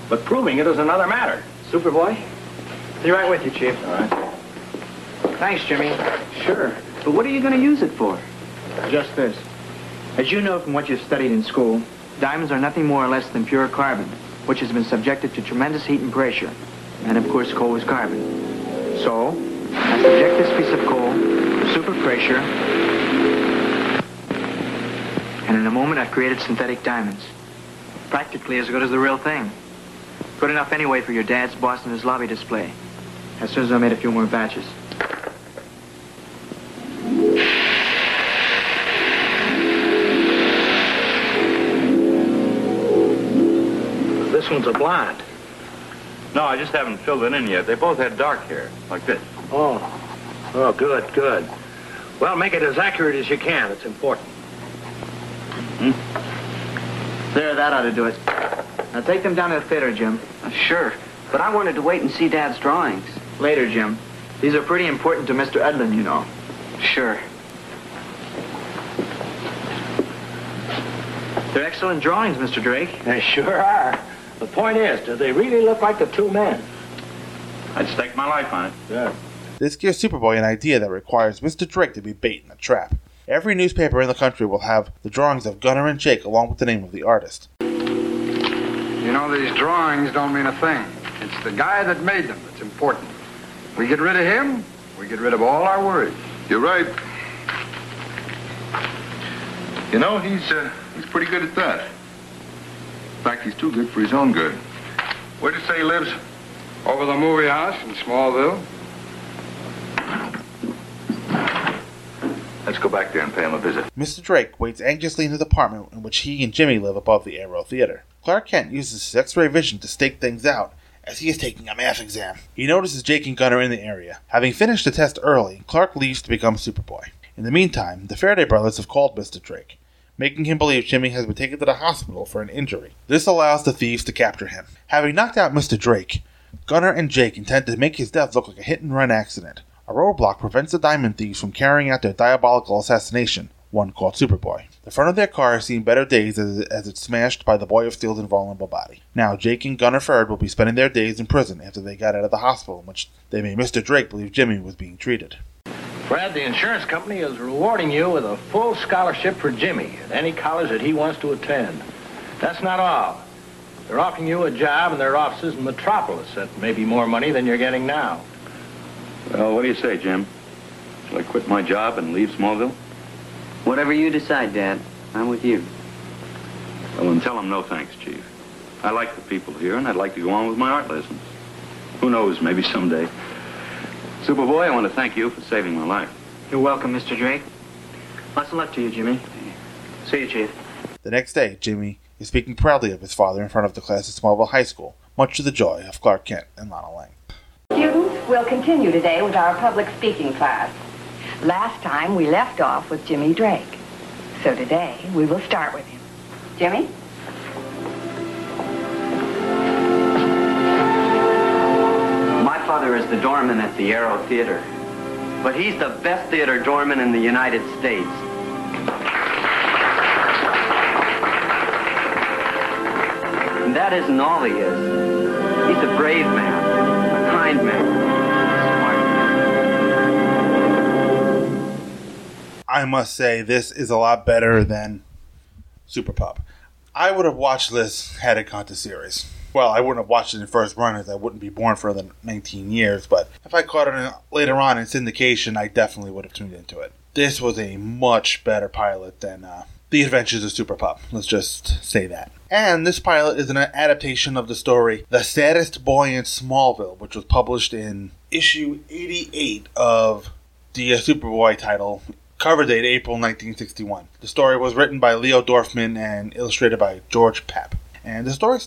Speaker 19: But proving it is another matter.
Speaker 20: Superboy? Be right with you, Chief.
Speaker 19: All right.
Speaker 20: Thanks, Jimmy.
Speaker 17: Sure. But what are you going to use it for?
Speaker 20: Just this. As you know from what you've studied in school, diamonds are nothing more or less than pure carbon, which has been subjected to tremendous heat and pressure. And of course, coal is carbon. So, I subject this piece of coal to super pressure, and in a moment I've created synthetic diamonds. Practically as good as the real thing. Good enough anyway for your dad's boss in his lobby display. As soon as I made a few more batches.
Speaker 19: One's a blonde. No, I just haven't filled it in yet. They both had dark hair, like this.
Speaker 20: Oh.
Speaker 19: Oh, good, good. Well, make it as accurate as you can. It's important.
Speaker 20: Hmm? There, that ought to do it. Now take them down to the theater, Jim.
Speaker 17: Uh, sure. But I wanted to wait and see Dad's drawings.
Speaker 20: Later, Jim. These are pretty important to Mr. Edlin, you know.
Speaker 17: Sure.
Speaker 20: They're excellent drawings, Mr. Drake.
Speaker 19: They sure are. The point is, do they really look like the two men? I'd stake my life on it.
Speaker 21: Yeah.
Speaker 2: This gives Superboy an idea that requires Mr. Drake to be bait in a trap. Every newspaper in the country will have the drawings of Gunner and Jake along with the name of the artist.
Speaker 18: You know, these drawings don't mean a thing. It's
Speaker 22: It's the guy that made them that's important. We get rid of him, we get rid of all our worries.
Speaker 18: You're right. You know, he's uh, he's pretty good at that. In fact, he's too good for his own good. Where do you say he lives?
Speaker 22: Over the movie house in Smallville.
Speaker 18: Let's go back there and pay him a visit.
Speaker 2: Mr. Drake waits anxiously in his apartment in which he and Jimmy live above the Arrow Theater. Clark Kent uses his X-ray vision to stake things out as he is taking a math exam. He notices Jake and Gunner in the area. Having finished the test early, Clark leaves to become Superboy. In the meantime, the Faraday brothers have called Mr. Drake, making him believe Jimmy has been taken to the hospital for an injury. This allows the thieves to capture him. Having knocked out Mr. Drake, Gunner and Jake intend to make his death look like a hit and run accident. A roadblock prevents the diamond thieves from carrying out their diabolical assassination, one called Superboy. The front of their car has seen better days as, as it's smashed by the Boy of Steel's invulnerable body. Now, Jake and Gunner Ferd will be spending their days in prison after they got out of the hospital in which they made Mr. Drake believe Jimmy was being treated.
Speaker 19: Fred, the insurance company is rewarding you with a full scholarship for Jimmy at any college that he wants to attend. That's not all. They're offering you a job in their offices in Metropolis at maybe more money than you're getting now.
Speaker 16: Well, what do you say, Jim? Shall I quit my job and leave Smallville?
Speaker 17: Whatever you decide, Dad. I'm with you.
Speaker 16: Well, then tell them no thanks, Chief. I like the people here, and I'd like to go on with my art lessons. Who knows, maybe someday. Superboy, I want to thank you for saving my life.
Speaker 20: You're welcome, Mr. Drake. Lots of luck to you, Jimmy. See you, Chief.
Speaker 2: The next day, Jimmy is speaking proudly of his father in front of the class at Smallville High School, much to the joy of Clark Kent and Lana Lang.
Speaker 23: Students, we'll continue today with our public speaking class. Last time we left off with Jimmy Drake. So today we will start with him. Jimmy?
Speaker 17: Father is the doorman at the Arrow Theater. But he's the best theater doorman in the United States. And that isn't all he is. He's a brave man, a kind man,
Speaker 2: I must say, this is a lot better than Super Pup. I would have watched this had it gone to series. Well, I wouldn't have watched it in first run as I wouldn't be born for the 19 years, but if I caught it in, later on in syndication, I definitely would have tuned into it. This was a much better pilot than uh, The Adventures of Super Pup. Let's just say that. And this pilot is an adaptation of the story The Saddest Boy in Smallville, which was published in issue 88 of the uh, Superboy title Cover date April 1961. The story was written by Leo Dorfman and illustrated by George Papp. And the story,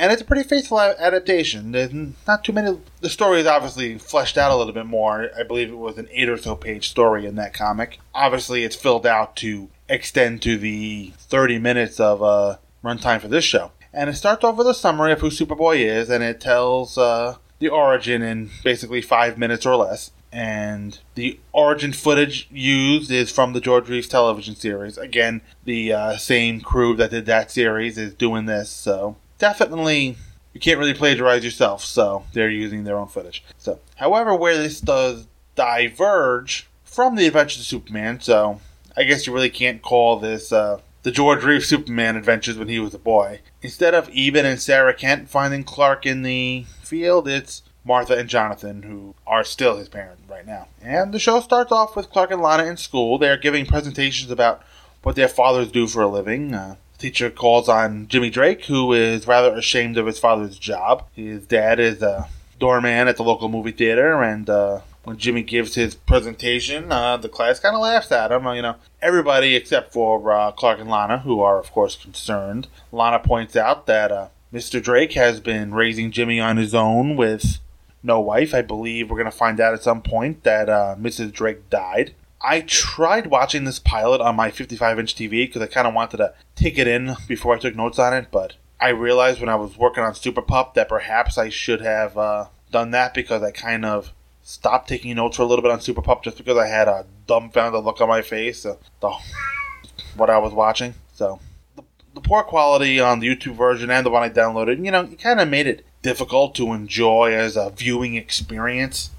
Speaker 2: and it's a pretty faithful adaptation. There's not too many. The story is obviously fleshed out a little bit more. I believe it was an eight or so page story in that comic. Obviously, it's filled out to extend to the 30 minutes of uh, runtime for this show. And it starts off with a summary of who Superboy is, and it tells uh, the origin in basically five minutes or less and the origin footage used is from the George Reeves television series. Again, the uh, same crew that did that series is doing this, so definitely you can't really plagiarize yourself. So they're using their own footage. So, however, where this does diverge from the Adventures of Superman, so I guess you really can't call this uh, the George Reeves Superman adventures when he was a boy. Instead of Eben and Sarah Kent finding Clark in the field, it's Martha and Jonathan, who are still his parents right now. And the show starts off with Clark and Lana in school. They are giving presentations about what their fathers do for a living. Uh, teacher calls on Jimmy Drake, who is rather ashamed of his father's job. His dad is a doorman at the local movie theater, and uh, when Jimmy gives his presentation, uh, the class kind of laughs at him. You know, everybody except for uh, Clark and Lana, who are of course concerned. Lana points out that uh, Mr. Drake has been raising Jimmy on his own with no wife. I believe we're going to find out at some point that uh, Mrs. Drake died. I tried watching this pilot on my 55 inch TV because I kind of wanted to take it in before I took notes on it, but I realized when I was working on Super Pup that perhaps I should have uh, done that because I kind of stopped taking notes for a little bit on Super Pup just because I had a dumbfounded look on my face, uh, the, what I was watching. So the, the poor quality on the YouTube version and the one I downloaded, you know, it kind of made it difficult to enjoy as a viewing experience.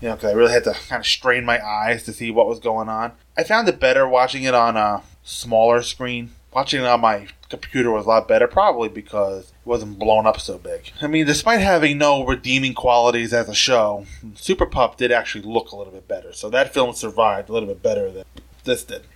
Speaker 2: You know, because I really had to kind of strain my eyes to see what was going on. I found it better watching it on a smaller screen. Watching it on my computer was a lot better, probably because it wasn't blown up so big. I mean, despite having no redeeming qualities as a show, Super Pup did actually look a little bit better. So that film survived a little bit better than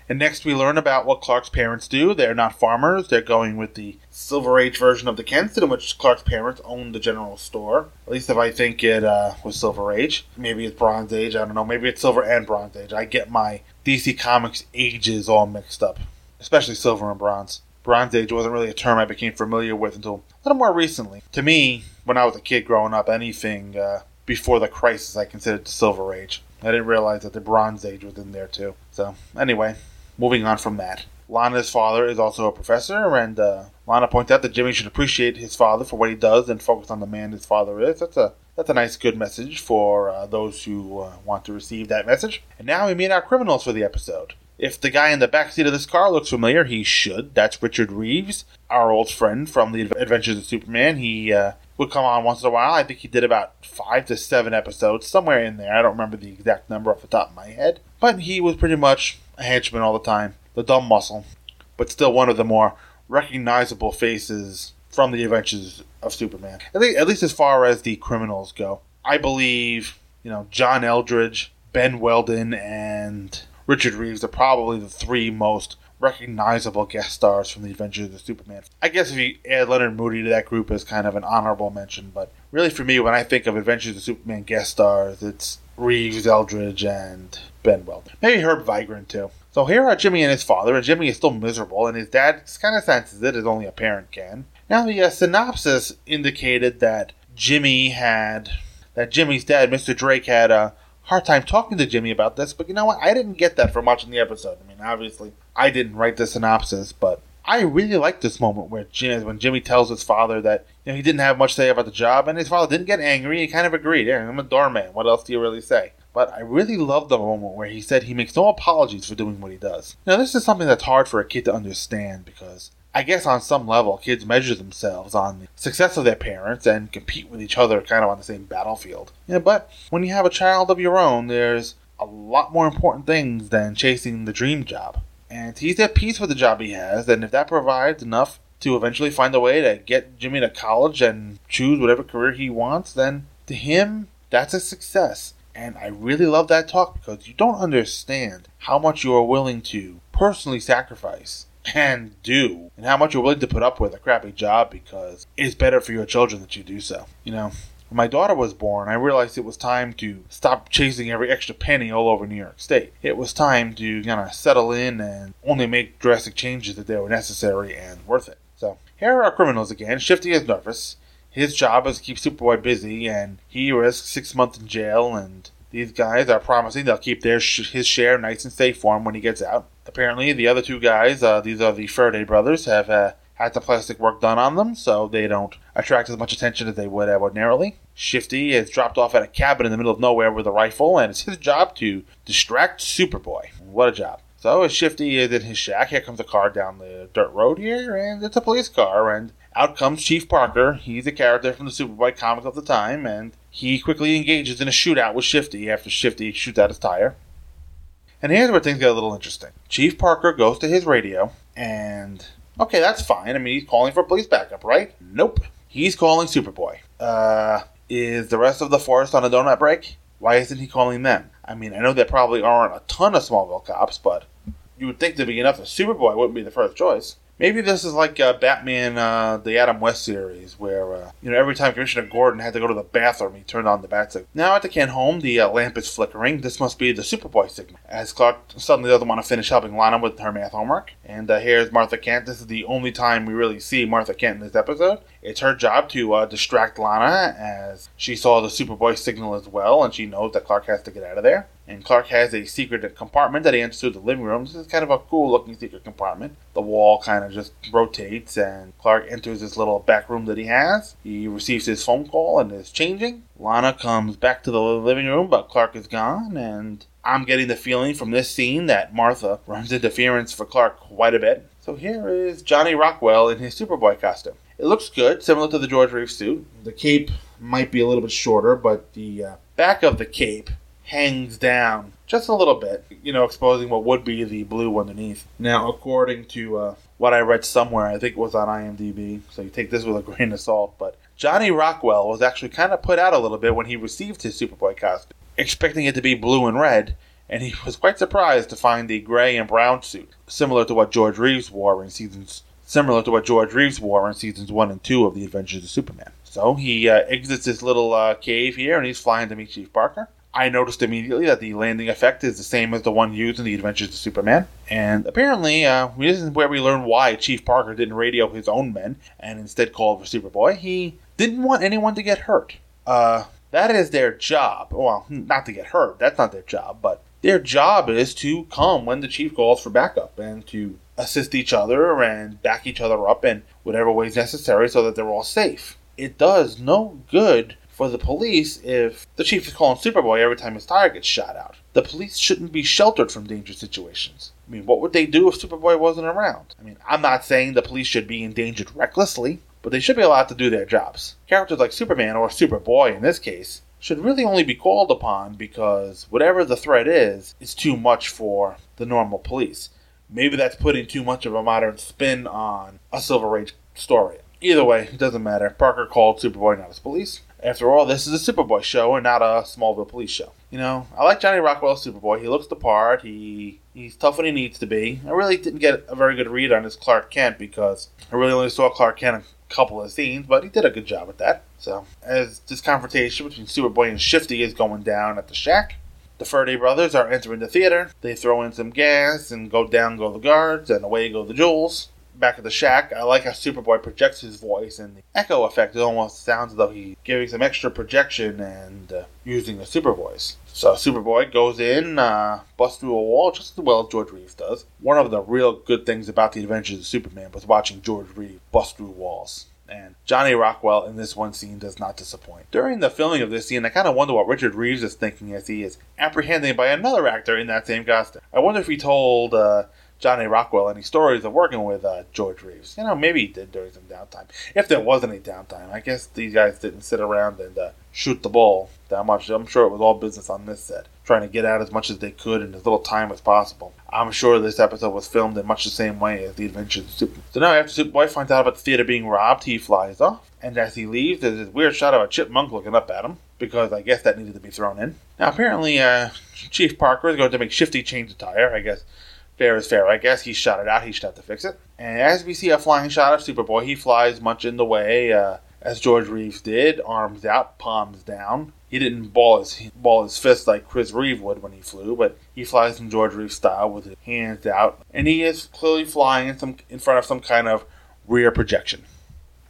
Speaker 2: And next we learn about what Clark's parents do. They're not farmers. They're going with the Silver Age version of the Kenston, in which Clark's parents owned the general store. At least if I think it uh, was Silver Age. Maybe it's Bronze Age. I don't know. Maybe it's Silver and Bronze Age. I get my DC Comics ages all mixed up, especially Silver and Bronze. Bronze Age wasn't really a term I became familiar with until a little more recently. To me, when I was a kid growing up, anything uh, before the crisis I considered the Silver Age. I didn't realize that the Bronze Age was in there too. So, anyway, moving on from that. Lana's father is also a professor, and uh, Lana points out that Jimmy should appreciate his father for what he does and focus on the man his father is. That's a that's a nice, good message for uh, those who uh, want to receive that message. And now we meet our criminals for the episode. If the guy in the back seat of this car looks familiar, he should. That's Richard Reeves, our old friend from the Adventures of Superman. He uh, would come on once in a while. I think he did about five to seven episodes, somewhere in there. I don't remember the exact number off the top of my head. But he was pretty much a henchman all the time, the dumb muscle, but still one of the more recognizable faces from the Adventures of Superman. At least, at least as far as the criminals go. I believe, you know, John Eldridge, Ben Weldon, and Richard Reeves are probably the three most recognizable guest stars from the Adventures of Superman. I guess if you add Leonard Mudie to that group as kind of an honorable mention, but really for me, when I think of Adventures of Superman guest stars, it's Reeves, Eldridge, and Ben Weldon. Maybe Herb Vigran too. So here are Jimmy and his father, and Jimmy is still miserable, and his dad kind of senses it, as only a parent can. Now the uh, synopsis indicated that Jimmy had, that Jimmy's dad, Mr. Drake, had a hard time talking to Jimmy about this, but you know what? I didn't get that from watching the episode. I mean, obviously, I didn't write the synopsis, but I really like this moment where Jimmy, when Jimmy tells his father that you know he didn't have much to say about the job, and his father didn't get angry. He kind of agreed. Yeah, I'm a doorman. What else do you really say? But I really love the moment where he said he makes no apologies for doing what he does. Now, this is something that's hard for a kid to understand because I guess on some level, kids measure themselves on the success of their parents and compete with each other kind of on the same battlefield. Yeah, but when you have a child of your own, there's a lot more important things than chasing the dream job. And he's at peace with the job he has, and if that provides enough to eventually find a way to get Jimmy to college and choose whatever career he wants, then to him, that's a success. And I really love that talk because you don't understand how much you are willing to personally sacrifice and do, and how much you're willing to put up with a crappy job because it's better for your children that you do so. You know, when my daughter was born, I realized it was time to stop chasing every extra penny all over New York State. It was time to kind of settle in and only make drastic changes if they were necessary and worth it. So here are criminals again. Shifty is nervous. His job is to keep Superboy busy, and he risks six months in jail. And these guys are promising they'll keep their sh- his share nice and safe for him when he gets out. Apparently, the other two guys, uh, these are the Faraday brothers, have uh, had some plastic work done on them, so they don't attract as much attention as they would ordinarily. Shifty is dropped off at a cabin in the middle of nowhere with a rifle, and it's his job to distract Superboy. What a job. So as Shifty is in his shack, here comes a car down the dirt road here, and it's a police car, and out comes Chief Parker. He's a character from the Superboy comic of the time, and he quickly engages in a shootout with Shifty after Shifty shoots out his tire. And here's where things get a little interesting. Chief Parker goes to his radio, and okay, that's fine. I mean, he's calling for police backup, right? Nope. He's calling Superboy. Uh, is the rest of the forest on a donut break? Why isn't he calling them? I mean, I know there probably aren't a ton of Smallville cops, but you would think there'd be enough that Superboy wouldn't be the first choice. Maybe this is like uh, Batman, uh, the Adam West series, where uh, you know every time Commissioner Gordon had to go to the bathroom, he turned on the bat signal. Now at the Kent home, the uh, lamp is flickering. This must be the Superboy signal, as Clark suddenly doesn't want to finish helping Lana with her math homework. And uh, here's Martha Kent. This is the only time we really see Martha Kent in this episode. It's her job to uh, distract Lana, as she saw the Superboy signal as well, and she knows that Clark has to get out of there. And Clark has a secret compartment that he enters through the living room. This is kind of a cool looking secret compartment. The wall kind of just rotates, and Clark enters this little back room that he has. He receives his phone call and is changing. Lana comes back to the living room, but Clark is gone, and I'm getting the feeling from this scene that Martha runs interference for Clark quite a bit. So here is Johnny Rockwell in his Superboy costume. It looks good, similar to the George Reeves suit. The cape might be a little bit shorter, but the uh, back of the cape hangs down just a little bit, you know, exposing what would be the blue underneath. Now, according to uh, what I read somewhere, I think it was on IMDb, so you take this with a grain of salt, but Johnny Rockwell was actually kind of put out a little bit when he received his Superboy costume, expecting it to be blue and red, and he was quite surprised to find the gray and brown suit, similar to what George Reeves wore in seasons similar to what George Reeves wore in seasons one and two of The Adventures of Superman. So he uh, exits this little uh, cave here, and he's flying to meet Chief Parker. I noticed immediately that the landing effect is the same as the one used in The Adventures of Superman. And apparently, uh, this is where we learn why Chief Parker didn't radio his own men and instead called for Superboy. He didn't want anyone to get hurt. Uh, that is their job. Well, not to get hurt, that's not their job, but their job is to come when the chief calls for backup and to assist each other and back each other up in whatever ways necessary so that they're all safe. It does no good for the police if the chief is calling Superboy every time his tire gets shot out. The police shouldn't be sheltered from dangerous situations. I mean, what would they do if Superboy wasn't around? I mean, I'm not saying the police should be endangered recklessly, but they should be allowed to do their jobs. Characters like Superman, or Superboy in this case, should really only be called upon because whatever the threat is, is too much for the normal police. Maybe that's putting too much of a modern spin on a Silver Age story. Either way, it doesn't matter. Parker called Superboy, not his police. After all, this is a Superboy show and not a Smallville police show. You know, I like Johnny Rockwell's Superboy. He looks the part. He he's tough when he needs to be. I really didn't get a very good read on his Clark Kent because I really only saw Clark Kent in a couple of scenes, but he did a good job with that. So, as this confrontation between Superboy and Shifty is going down at the shack, the Faraday brothers are entering the theater. They throw in some gas and go down go the guards, and away go the jewels. Back at the shack, I like how Superboy projects his voice, and the echo effect it almost sounds as though he's giving some extra projection and uh, using the super voice. So Superboy goes in, uh, busts through a wall just as well as George Reeves does. One of the real good things about the Adventures of Superman was watching George Reeves bust through walls and Johnny Rockwell in this one scene does not disappoint. During the filming of this scene, I kind of wonder what Richard Reeves is thinking as he is apprehended by another actor in that same costume. I wonder if he told uh, Johnny Rockwell any stories of working with uh, George Reeves. You know, maybe he did during some downtime. If there was any downtime, I guess these guys didn't sit around and uh, shoot the ball that much. I'm sure it was all business on this set, trying to get out as much as they could in as little time as possible. I'm sure this episode was filmed in much the same way as The Adventures of Superman. So now, after Superboy finds out about the theater being robbed, he flies off. And as he leaves, there's this weird shot of a chipmunk looking up at him, because I guess that needed to be thrown in. Now, apparently, uh, Chief Parker is going to make Shifty change the tire. I guess fair is fair. I guess he shot it out. He should have to fix it. And as we see a flying shot of Superboy, he flies much in the way uh, as George Reeves did, arms out, palms down. He didn't ball his ball his fist like Chris Reeve would when he flew, but he flies in George Reeves style with his hands out, and he is clearly flying in some in front of some kind of rear projection.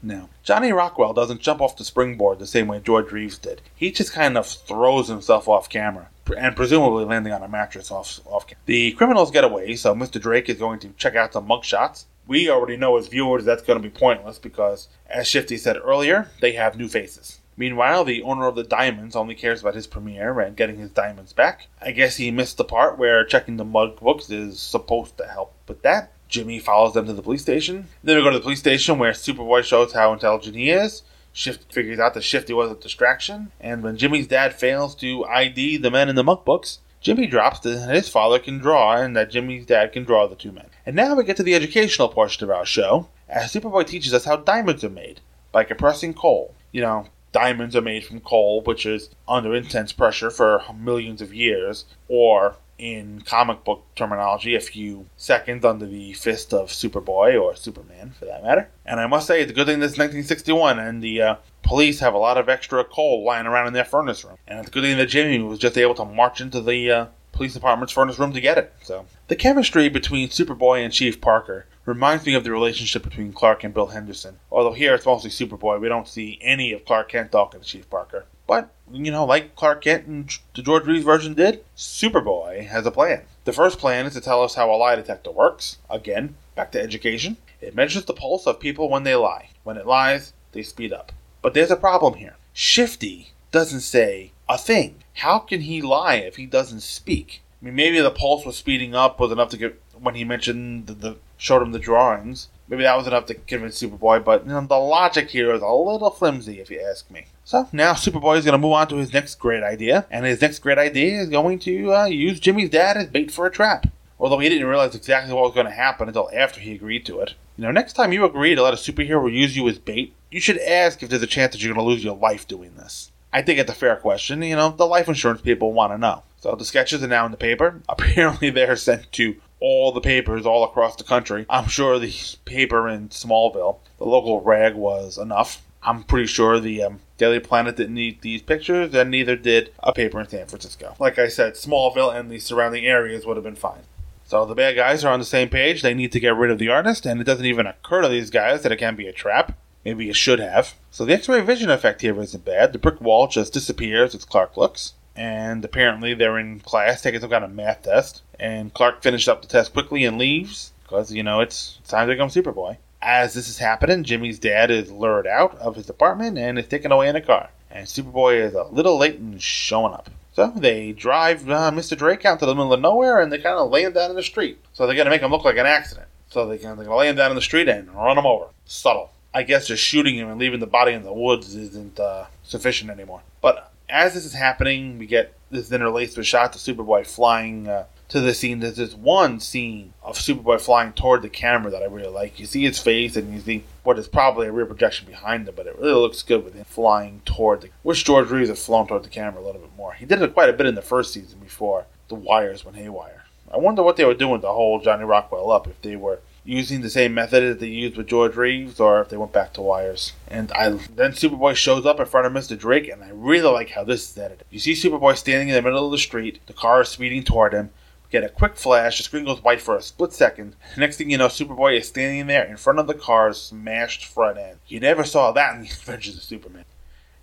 Speaker 2: Now, Johnny Rockwell doesn't jump off the springboard the same way George Reeves did. He just kind of throws himself off camera, and presumably landing on a mattress off off camera. The criminals get away, so Mr. Drake is going to check out some mugshots. We already know as viewers that's going to be pointless because, as Shifty said earlier, they have new faces. Meanwhile, the owner of the diamonds only cares about his premiere and getting his diamonds back. I guess he missed the part where checking the mug books is supposed to help with that. Jimmy follows them to the police station. Then we go to the police station where Superboy shows how intelligent he is. Shift figures out that Shifty was a distraction, and when Jimmy's dad fails to ID the men in the mug books, Jimmy drops that his father can draw and that Jimmy's dad can draw the two men. And now we get to the educational portion of our show, as Superboy teaches us how diamonds are made by compressing coal. You know, diamonds are made from coal, which is under intense pressure for millions of years, or in comic book terminology, a few seconds under the fist of Superboy or Superman, for that matter. And I must say, it's a good thing this is 1961, and the uh, police have a lot of extra coal lying around in their furnace room. And it's a good thing that Jimmy was just able to march into the uh, police department's furnace room to get it. So the chemistry between Superboy and Chief Parker reminds me of the relationship between Clark and Bill Henderson. Although here it's mostly Superboy, we don't see any of Clark Kent talking to Chief Parker. But, you know, like Clark Kent and the George Reeves version did, Superboy has a plan. The first plan is to tell us how a lie detector works. Again, back to education. It measures the pulse of people when they lie. When it lies, they speed up. But there's a problem here. Shifty doesn't say a thing. How can he lie if he doesn't speak? I mean, maybe the pulse was speeding up was enough to get when he mentioned the, the showed him the drawings. Maybe that was enough to convince Superboy, but you know, the logic here is a little flimsy, if you ask me. So now Superboy is going to move on to his next great idea, and his next great idea is going to uh, use Jimmy's dad as bait for a trap. Although he didn't realize exactly what was going to happen until after he agreed to it. You know, next time you agree to let a superhero use you as bait, you should ask if there's a chance that you're going to lose your life doing this. I think it's a fair question. You know, the life insurance people want to know. So the sketches are now in the paper. Apparently, they're sent to all the papers all across the country. I'm sure the paper in Smallville, the local rag, was enough. I'm pretty sure the um, Daily Planet didn't need these pictures, and neither did a paper in San Francisco. Like I said, Smallville and the surrounding areas would have been fine. So the bad guys are on the same page. They need to get rid of the artist, and it doesn't even occur to these guys that it can be a trap. Maybe it should have. So the X-ray vision effect here isn't bad. The brick wall just disappears as Clark looks, and apparently they're in class taking some kind of math test. And Clark finishes up the test quickly and leaves because you know it's time to become Superboy. As this is happening, Jimmy's dad is lured out of his apartment and is taken away in a car. And Superboy is a little late in showing up. So they drive uh, Mr. Drake out to the middle of nowhere and they kind of lay him down in the street. So they're going to make him look like an accident. So they can, they're going to lay him down in the street and run him over. Subtle. I guess just shooting him and leaving the body in the woods isn't uh, sufficient anymore. But as this is happening, we get this interlaced with shots of Superboy flying uh, to the scene. There's this one scene of Superboy flying toward the camera that I really like. You see his face and you see what is probably a rear projection behind him, but it really looks good with him flying toward the. Wish George Reeves had flown toward the camera a little bit more. He did it quite a bit in the first season before the wires went haywire. I wonder what they were doing to hold Johnny Rockwell up if they were using the same method as they used with George Reeves, or if they went back to wires. And I then Superboy shows up in front of Mr. Drake, and I really like how this is edited. You see Superboy standing in the middle of the street, the car is speeding toward him. Get a quick flash, the screen goes white for a split second. Next thing you know, Superboy is standing there in front of the car's smashed front end. You never saw that in the Adventures of Superman.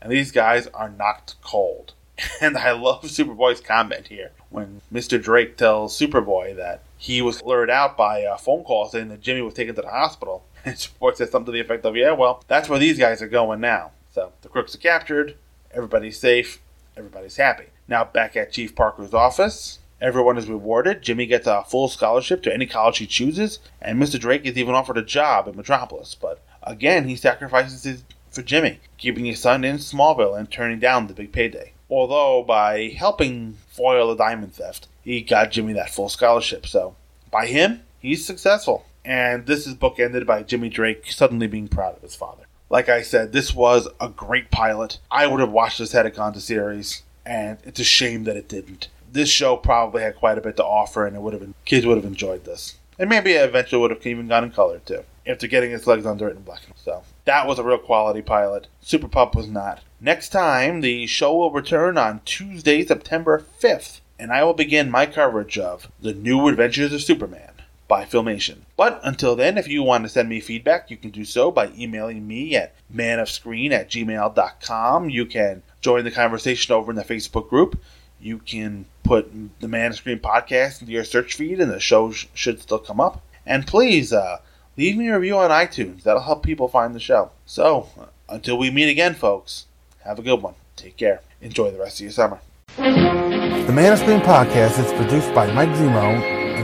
Speaker 2: And these guys are knocked cold. And I love Superboy's comment here when Mr. Drake tells Superboy that he was lured out by a phone call saying that Jimmy was taken to the hospital. And Superboy says something to the effect of, Yeah, well, that's where these guys are going now. So the crooks are captured, everybody's safe, everybody's happy. Now back at Chief Parker's office, everyone is rewarded. Jimmy gets a full scholarship to any college he chooses, and Mr. Drake is even offered a job in Metropolis. But again, he sacrifices his for Jimmy, keeping his son in Smallville and turning down the big payday. Although by helping foil the diamond theft, he got Jimmy that full scholarship. So by him, he's successful. And this is bookended by Jimmy Drake suddenly being proud of his father. Like I said, this was a great pilot. I would have watched this had it gone to series, and it's a shame that it didn't. This show probably had quite a bit to offer, and it would have been kids would have enjoyed this, and maybe it eventually would have even gone in color too, after getting its legs under it in black. So that was a real quality pilot. Super Pup was not. Next time, the show will return on Tuesday, September 5th, and I will begin my coverage of The New Adventures of Superman by Filmation. But until then, if you want to send me feedback, you can do so by emailing me at manofscreen at gmail.com. You can join the conversation over in the Facebook group. You can put the Man Screen podcast into your search feed, and the show sh- should still come up. And please, uh, leave me a review on iTunes. That'll help people find the show. So, uh, until we meet again, folks, have a good one. Take care. Enjoy the rest of your summer.
Speaker 24: The Man of Screen podcast is produced by Mike Zummo,